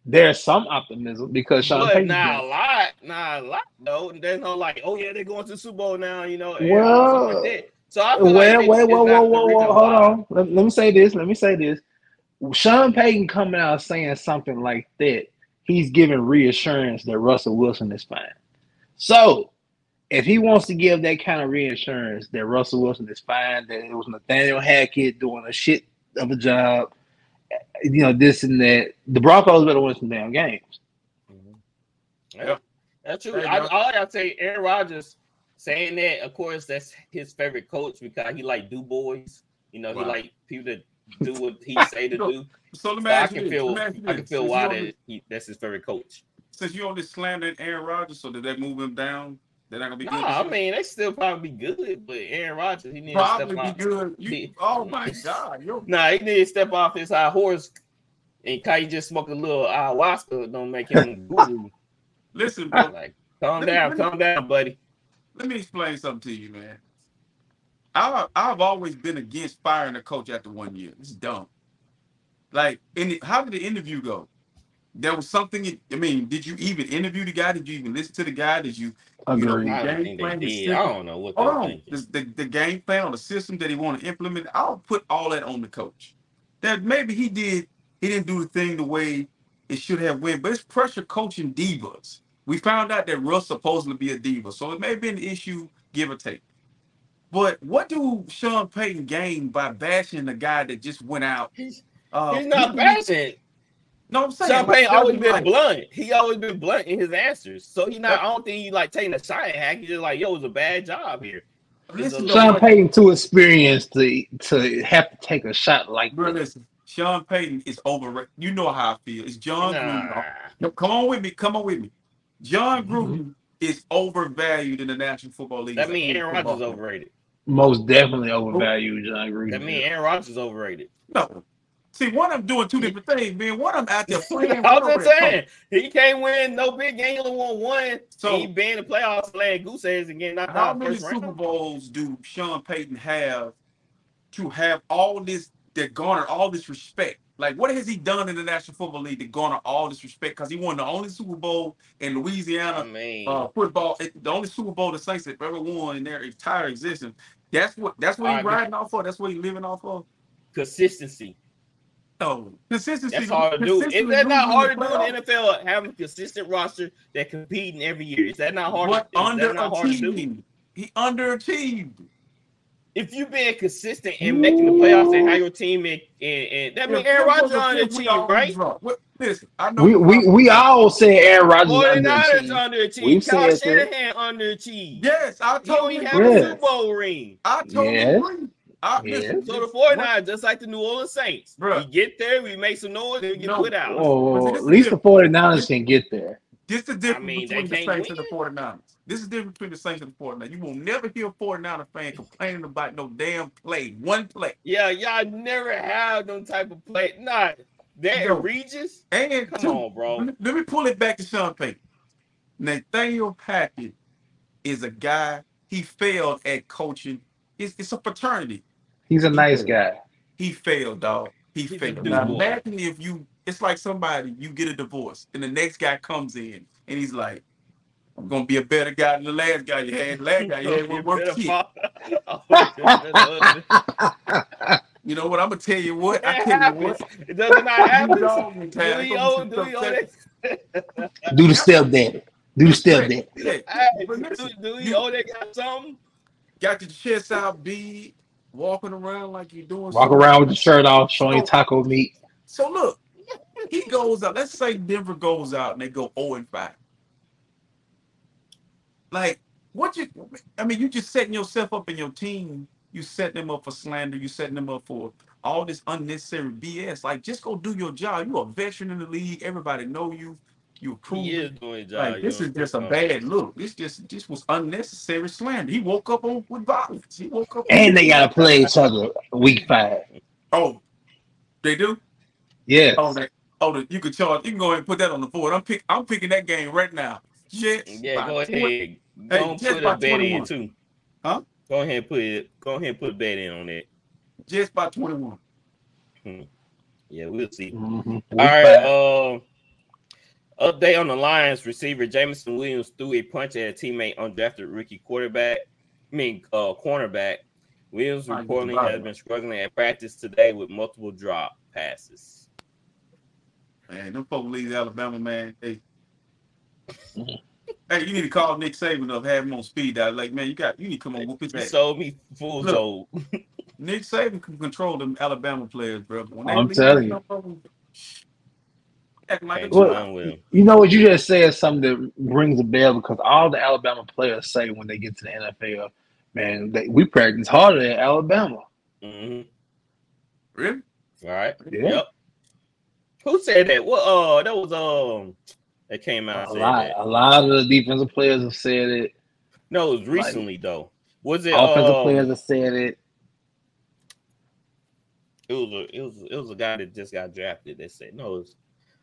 There's some optimism because Sean but Payton. not a lot, not a lot. No, there's no like, oh yeah, they're going to the Super Bowl now. You know, Well, like that. So I feel Well, like wait, it's- wait, it's whoa, whoa, whoa, whoa, hold on. Let, let me say this. Let me say this. Sean Payton coming out saying something like that, he's giving reassurance that Russell Wilson is fine. So, if he wants to give that kind of reassurance that Russell Wilson is fine, that it was Nathaniel Hackett doing a shit of a job, you know, this and that, the Broncos better win some damn games. Mm-hmm. Yeah, that's true. I, go. all I gotta say, Aaron Rodgers saying that. Of course, that's his favorite coach because he like do boys. You know, Wow. he like people that do what he say to So- do. So let me So I ask can feel, Let me ask you I can feel why that he, that's his favorite coach. Since you on this slandering Aaron Rodgers, so did that move him down? They're not gonna be No, good. I year? mean they still probably be good, but Aaron Rodgers he needs to probably step be off. good. You, He- oh my God, yo, Nah, he need to step off his high horse. And Kai just smoke a little ayahuasca, don't make him listen, bro. Like, calm Let down, me- calm down, buddy. Let me explain something to you, man. I, I've always been against firing a coach after one year. It's dumb. Like, in the, how did the interview go? there was something. I mean, did you even interview the guy? Did you even listen to the guy? Did you? you know, I don't game think plan, the did. system- I don't know what Hold on, the, the, the game plan or the system that he want to implement. I'll put all that on the coach. That maybe he did. He didn't do the thing the way it should have went, but it's pressure coaching divas. We found out that Russ supposedly be a diva, so it may have been an issue, give or take. But what do Sean Payton gain by bashing the guy that just went out? He's, Uh, he's not he- bashing. No, I'm saying Sean Payton always been like- blunt. He always been blunt in his answers. So he not. I don't think he like taking a shot at Hack. He's just like, yo, it was a bad job here. Listen, Sean though, Payton too experienced to to have to take a shot like bro, that. listen. Sean Payton is overrated. You know how I feel. It's Jon Gruden. No, come on with me. Come on with me. Jon Mm-hmm. Gruden is overvalued in the National Football League. That mean Aaron Rodgers is overrated. Most definitely overvalued Jon Gruden. That mean Aaron Rodgers is overrated. No. See, one of them doing two different things, man. One of them out there playing. I was just with saying he can't win no big game. He only won one. So- So he been in the playoffs playing goose eggs and getting knocked How out many first Super round. Bowls do Sean Payton have to have all this that garner all this respect? Like, what has he done in the National Football League to garner all this respect? Because he won the only Super Bowl in I Louisiana mean, uh, football, the only Super Bowl the Saints have ever won in their entire existence. That's what that's what he's right, riding off of. That's what he's living off of. consistency. No consistency. That's hard to do. Is that not hard to do in the NFL? Uh, having a consistent roster that competing every year. Is that not hard? But to, not hard to? He underachieved. If you've been consistent in making the playoffs and how your team and, and, and that means Aaron Rodgers underachieved, right? What, listen, I know We we we all say Aaron Rodgers 49ers underachieved. underachieved. We've Kyle said that. Shanahan underachieved. Yes, I He don't totally even agree. have a Yeah. Super Bowl ring. I totally Yes. agree. I, Yes. listen, So the this- 49ers, just like the New Orleans Saints, Bruh. we get there, we make some noise, and we get No. put out. Oh, at least the different. 49ers can get there. This is the difference mean, between the can't Saints and the win. 49ers. This is the difference between the Saints and the 49ers. You will never hear a 49er fan complaining about no damn play. One play. Yeah, y'all never have no type of play. Not that Yo. egregious. And Come two, on, bro. Let me, pull it back to Sean Payton. Nathaniel Hackett is a guy, he failed at coaching. It's, it's a fraternity. He's a nice guy. He failed, dog. He He's failed. Now imagine if you, it's like somebody, you get a divorce and the next guy comes in and he's like, I'm gonna be a better guy than the last guy you had. The last guy you had was worth shit. Oh, you know what? I'm gonna tell you what. I tell you what. It does not happen. dog, Do Ty, we it's owe? Do be we some owe stuff that? Do the step daddy. Do the step daddy. Yeah, Hey, do, do we you owe that guy something? got your chest out, big, walking around like you're doing. Walk something. around with your shirt off, showing taco meat. So look, he goes out. Let's say Denver goes out and they go 0 and 5. Like, what you I mean, you just setting yourself up in your team. You set them up for slander, you setting them up for all this unnecessary BS. Like, just go do your job. You're a veteran in the league, everybody know you, you He proven. is doing his job. Like this is just a bad look. This just this was unnecessary slander. He woke up on with violence. He woke up And they gotta play each other week five. Oh, they do. Yeah. Oh, they, oh, the, you can charge. You can go ahead and put that on the board. I'm pick. I'm picking that game right now. Jets. Yeah, by go 20 ahead. Go and put by a bet in too. Huh? Go ahead and put it. Go ahead and put a bet in on that. Jets by 21. Yeah, we'll see. Mhm. All right. five. Uh, update on the Lions receiver Jameson Williams threw a punch at a teammate undrafted rookie quarterback. I mean, uh, cornerback. Williams reportedly Bible. has been struggling at practice today with multiple drop passes. Man, them folks leave Alabama, man. Hey, hey, you need to call Nick Saban up, have him on speed dial. Like, man, you got you need to come on whoop his You ass. sold me full Look. sold. Nick Saban can control them Alabama players, bro. When they I'm leave telling you. acting like a Can't Well, run with him. You know what you just said is something that rings a bell because all the Alabama players say when they get to the NFL, man, they, we practice harder at Alabama. hmm Really? All right. Yeah. Yep. Who said that? What? Uh, that was um. That came out. A lot, a lot of the defensive players have said it. No, it was recently though. Was it? Offensive um, players have said it. It was a it was it was a guy that just got drafted They said no. It was,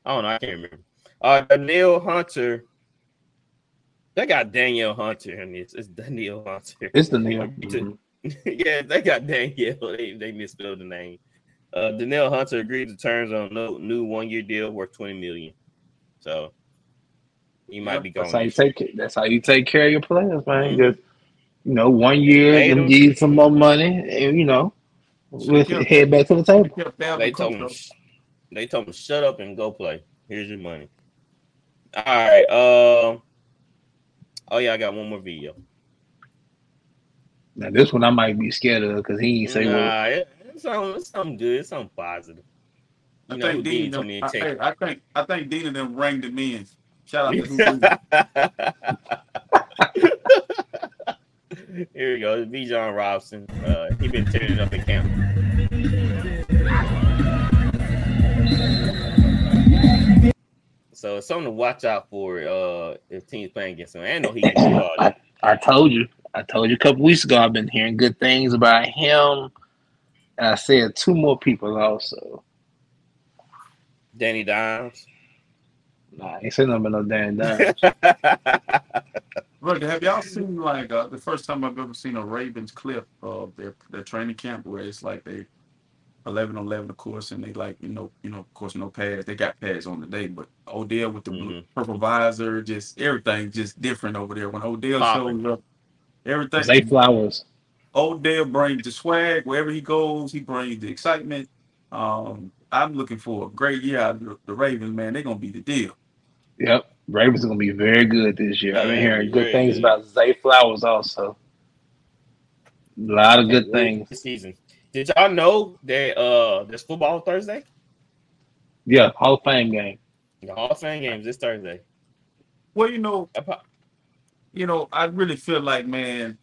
I don't know. I can't remember. Uh, Daniel Hunter. They got Daniel Hunter in this. It's Daniel Hunter. It's the Neil. To- yeah, they got Daniel. They they misspelled the name. Uh, Daniel Hunter agreed to terms on no new one year deal worth twenty million. So he might be going. That's how you take it. That's how you take care of your players, man. Mhm. Just you know, one year Paid them them. give some more money, and you know, we'll Yeah. head back to the table. They kept Dalvin They Cook, told him. They told him shut up and go play. Here's your money. All right. Um. oh yeah, I got one more video. Now this one I might be scared of because he ain't say what. Nah, it, it's something, it's something good. It's something positive. I know think Dean Dean. told me to I, take. hey, I think I think Dean and them rang the in. Shout out to who Here we go. Bijan Robinson. Uh, he been tearing up in camp. So it's something to watch out for uh, if teams playing against him. I know he can do all that. I told you. I told you a couple weeks ago. I've been hearing good things about him, and I said two more people also. Danny Dimes. Nah, I ain't saying nothing about no damn dime. Look, have y'all seen like uh, the first time I've ever seen a Ravens clip of their their training camp where it's like they 11 on 11 of course and they like you know you know of course no pads they got pads on today but Odell with the blue, Mhm. purple visor just everything just different over there when Odell Popping. shows up everything Zay Flowers. Odell brings the swag wherever he goes. He brings the excitement. Um, I'm looking for a great year out of the, the Ravens, man. They're gonna be the deal. Yep. Ravens are gonna be very good this year. I've been hearing good very things good. about Zay Flowers also. A lot of good things. This season. Did y'all know that uh there's football Thursday? Yeah, Hall of Fame game. The Hall of Fame games this Thursday. Well, you know, you know, I really feel like, man,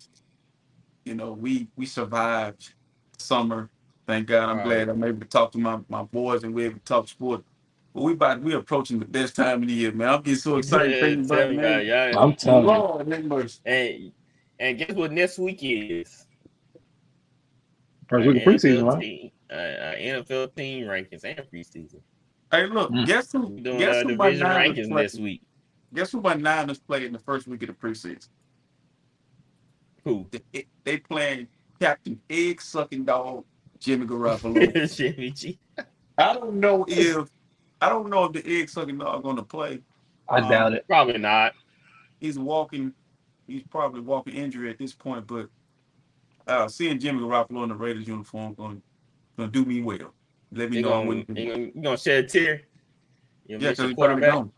you know, we we survived summer. Thank God. I'm Right. glad I'm able to talk to my, my boys and we're able to talk sport. But we about we approaching the best time of the year, man. I'm getting so excited thinking about Tell it, me man. about it, y'all. I'm telling you. Lord, have mercy. And and guess what next week is? First week of preseason, NFL right? team- uh, our NFL team rankings and preseason. Hey, look, Mm. guess who? We're doing Guess uh, who my division Niners rankings play? this week. Guess who my Niners play in the first week of the preseason? Who? They, they playing Captain Egg Sucking Dog Jimmy Garoppolo. Jimmy G. I don't know if I don't know if the Egg Sucking Dog going to play. I Um, doubt it. Probably not. He's walking. He's probably walking injury at this point, but uh, seeing Jimmy Garoppolo in the Raiders uniform going going to do me well. Let me You know gonna, what. you gonna, you gonna shed a tear? You Yeah, miss because he finally quarterback? gone.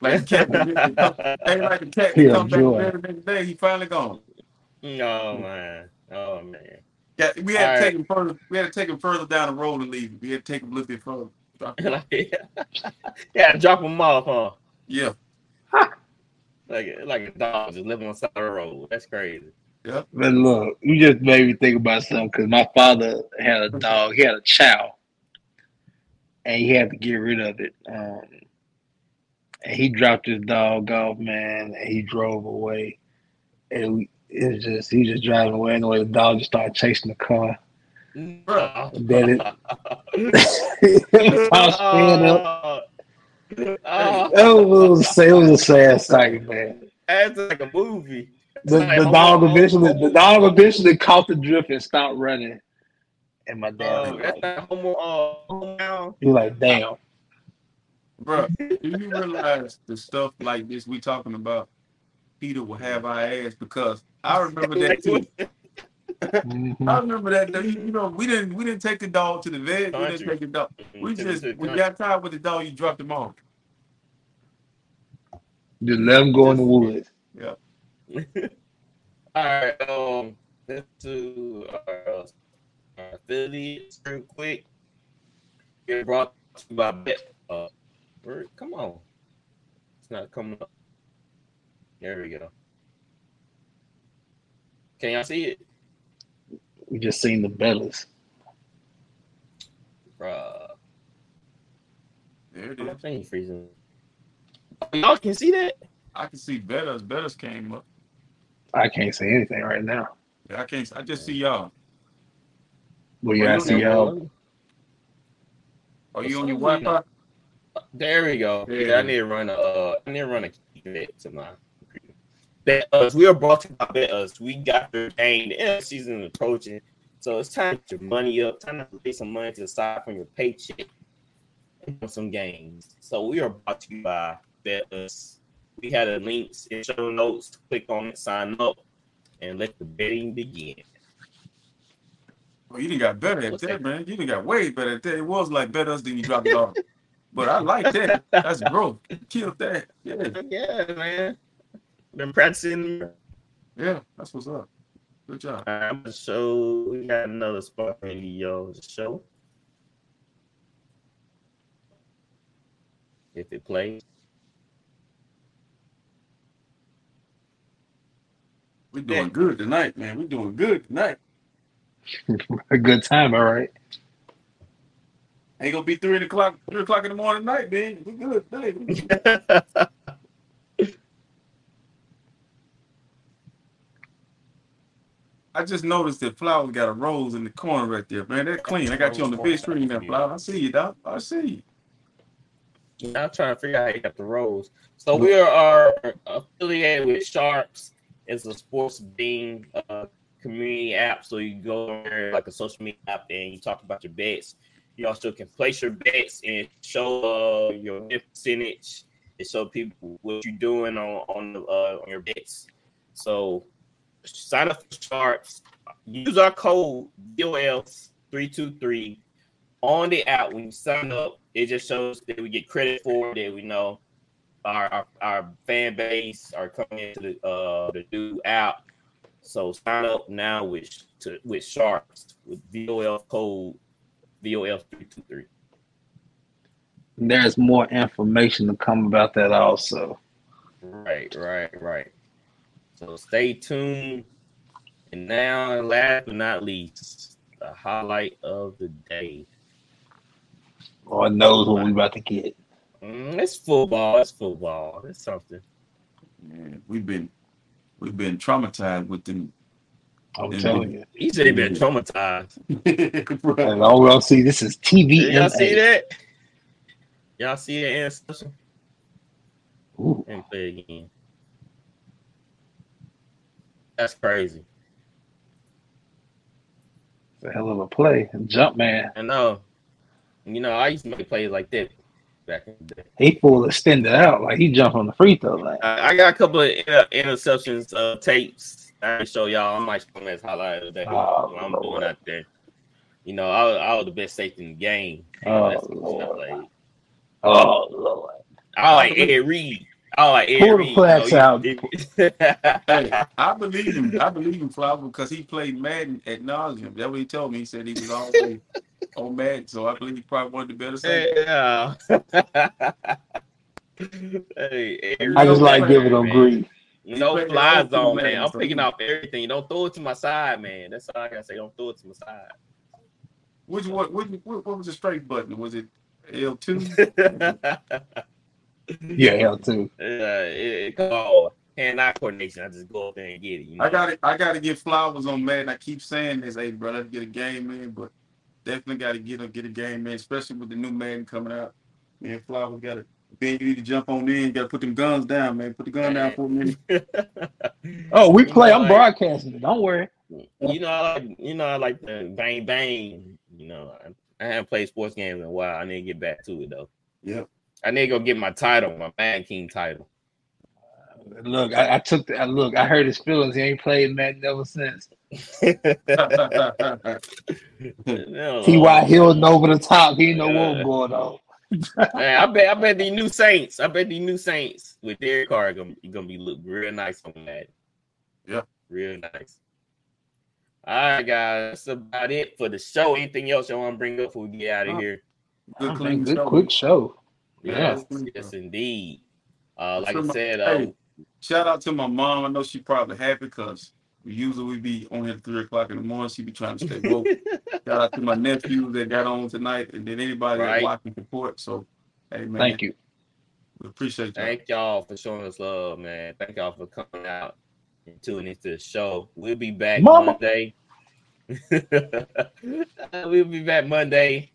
Like the cat, hey, like the cat, Yeah, come back joy. there the next day. He finally gone. Oh man. Oh man. Yeah, we had All to right. take him further. We had to take him further down the road and leave. him. We had to take him a little bit further. Drop him off. yeah, drop them off, huh? Yeah, Like like a dog just living on the side of the road. That's crazy. Yeah. But look, you just made me think about something because my father had a dog. He had a chow, and he had to get rid of it. Um, and he dropped his dog off, man, and he drove away. And we, it was just he was just driving away, and the way the dog just started chasing the car. No. Then it, I was standing up. Oh, It was, a, it was a sad sight, man. that's like a movie. The, Like, the oh, dog oh, eventually, oh. the dog eventually caught the drift and stopped running. And my dad, Oh, was that's like, like homo. Uh, homo he was like, "Damn." bro. do you realize the stuff like this we talking about? PETA will have our ass because I remember that too. Mhm. I remember that. though. You know, we didn't we didn't take the dog to the vet. We didn't Country. take the dog. We To- just to- we got tired with the dog. You dropped him off. Just let him go in the woods. Yeah. All right. Um, let's do our, our affiliates real quick. Get brought to you by Bet. Uh, where, come on. It's not coming up. There we go. Can y'all see it? We just seen the bellas. Bruh. There it My is. thing freezing. Y'all can see that? I can see better. Better came up. I can't say anything right now. Yeah, I can't. I just see y'all. Well, yeah, I Well, see y'all. Are you on your For Wi-Fi? There we go. There Yeah, I need to run a uh, I need to run a key to my computer. BetUS. We are brought to you by BetUS. We got the game. The end season is approaching. So it's time to get your money up. Time to lay some money to the side from your paycheck and do some games. So we are brought to you by BetUS. We had a links in show notes. Click on it, sign up, and let the betting begin. Well, you didn't got better at What's that, that? man. You didn't got way better at that. It was like BetUS, then you dropped it off. But I like that. That's growth. Killed that. Yeah, Yeah, man. Been practicing. yeah. That's what's up. Good job. I'm gonna show. We got another spot in the yo show. If it plays, We're doing good tonight, man. We're doing good tonight. A good time, all right. Ain't gonna be three o'clock, three o'clock in the morning tonight, man. We good. today. I just noticed that Flower got a rose in the corner right there, man. That clean. I got you on the big screen there, Flower. I see you, dog. I see you. I'm trying to figure out how you got the roles. So we are affiliated with Sharpz. It's a sports betting uh, community app. So you go there like a social media app and you talk about your bets. You also can place your bets and show uh, your win percentage. and show people what you're doing on on, the, uh, on your bets. So sign up for Sharpz. Use our code VOFS323 on the app when you sign up. It just shows that we get credit for it, that we know our, our, our fan base are coming into the uh the new app. So sign up now with to with Sharpz with VOF code VOF three two three. There's more information to come about that also. Right, right, right. So stay tuned. And now, last but not least, the highlight of the day. Lord knows what we about to get. Mm, it's football. It's football. It's something. Man, we've been we've been traumatized with them. I'm Yeah. telling you. He said he been traumatized. And all we'll see, this is TV. Y'all see that? Y'all see the interception? Ooh, And play again. That's crazy. it's a hell of a play. Jump man. I know. You know, I used to make plays like that back in the day. He pulled extended out like he jumped on the free throw line. I, I got a couple of inter- interceptions uh, tapes. I can show y'all. I might show them as highlight of the day. Oh, what I'm Lord. doing out there. You know, I, was- I was the best safety in the game. Oh, that's the position I Lord. Oh Lord. I like Ed Reed. I like Ed Pull the Reed. flags you know, out. he- Hey, I believe him. I believe him, Flower, because he played Madden at nauseum. That's what he told me. He said he was always on Madden, so I believe he probably one of the better safeties. yeah. hey, I just Reed, like giving them man. grief. No played fly zone, man. I'm picking he- off everything. Don't throw it to my side, man. That's all I gotta say. Don't throw it to my side. Which what, which, what what was the straight button? Was it L two? yeah, Yeah, hell too. Uh, it, it called hand-eye coordination. I just go up there and get it. You know? I got it. I got to get flowers on Madden. I keep saying this, hey brother, get a game in, but definitely got to get a get a game in, especially with the new Madden coming out. Man, flowers got to. Then you need to jump on in. Got to put them guns down, man. Put the gun down for a minute. Oh, we You play. know, I'm like- broadcasting it. Don't worry. you know, I like you know, I like the bang bang. You know, I, I haven't played sports games in a while. I need to get back to it though. Yep. I need to go get my title, my Madden King title. Look, I, I took the I, look. I hurt his feelings. He ain't played Madden ever since. No, T.Y. Hill over the top. He know Yeah. what going on. Man, I bet I bet the new Saints. I bet the new Saints with Derek Carr gonna, gonna be look real nice on that. Yeah. real nice. All right, guys, that's about it for the show. Anything else you want to bring up before we get out of Uh, here? Good, clean good show. quick show. Yes, Yeah. yes, indeed. Uh, like Sure, I my- said, uh, hey. Shout out to my mom. I know she probably happy because usually we be on here at three o'clock in the morning. She be trying to stay woke. Shout out to my nephews that got on tonight, and then anybody Right. that watching support. So, hey man, Thank you. We appreciate you. Thank y'all for showing us love, man. Thank y'all for coming out and tuning into the show. We'll be back Mama. Monday. we'll be back Monday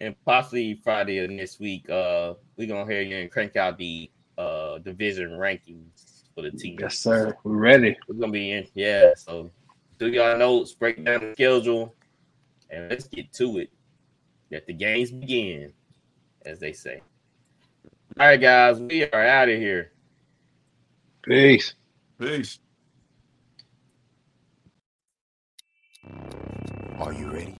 and possibly Friday of next week. Uh, we're gonna hear you and crank out the uh division rankings for the team. Yes, sir. We're ready. We're gonna be in, yeah. So do y'all notes, break down the schedule, and let's get to it. Let the games begin, as they say. All right, guys, we are out of here. Peace. Peace. Are you ready?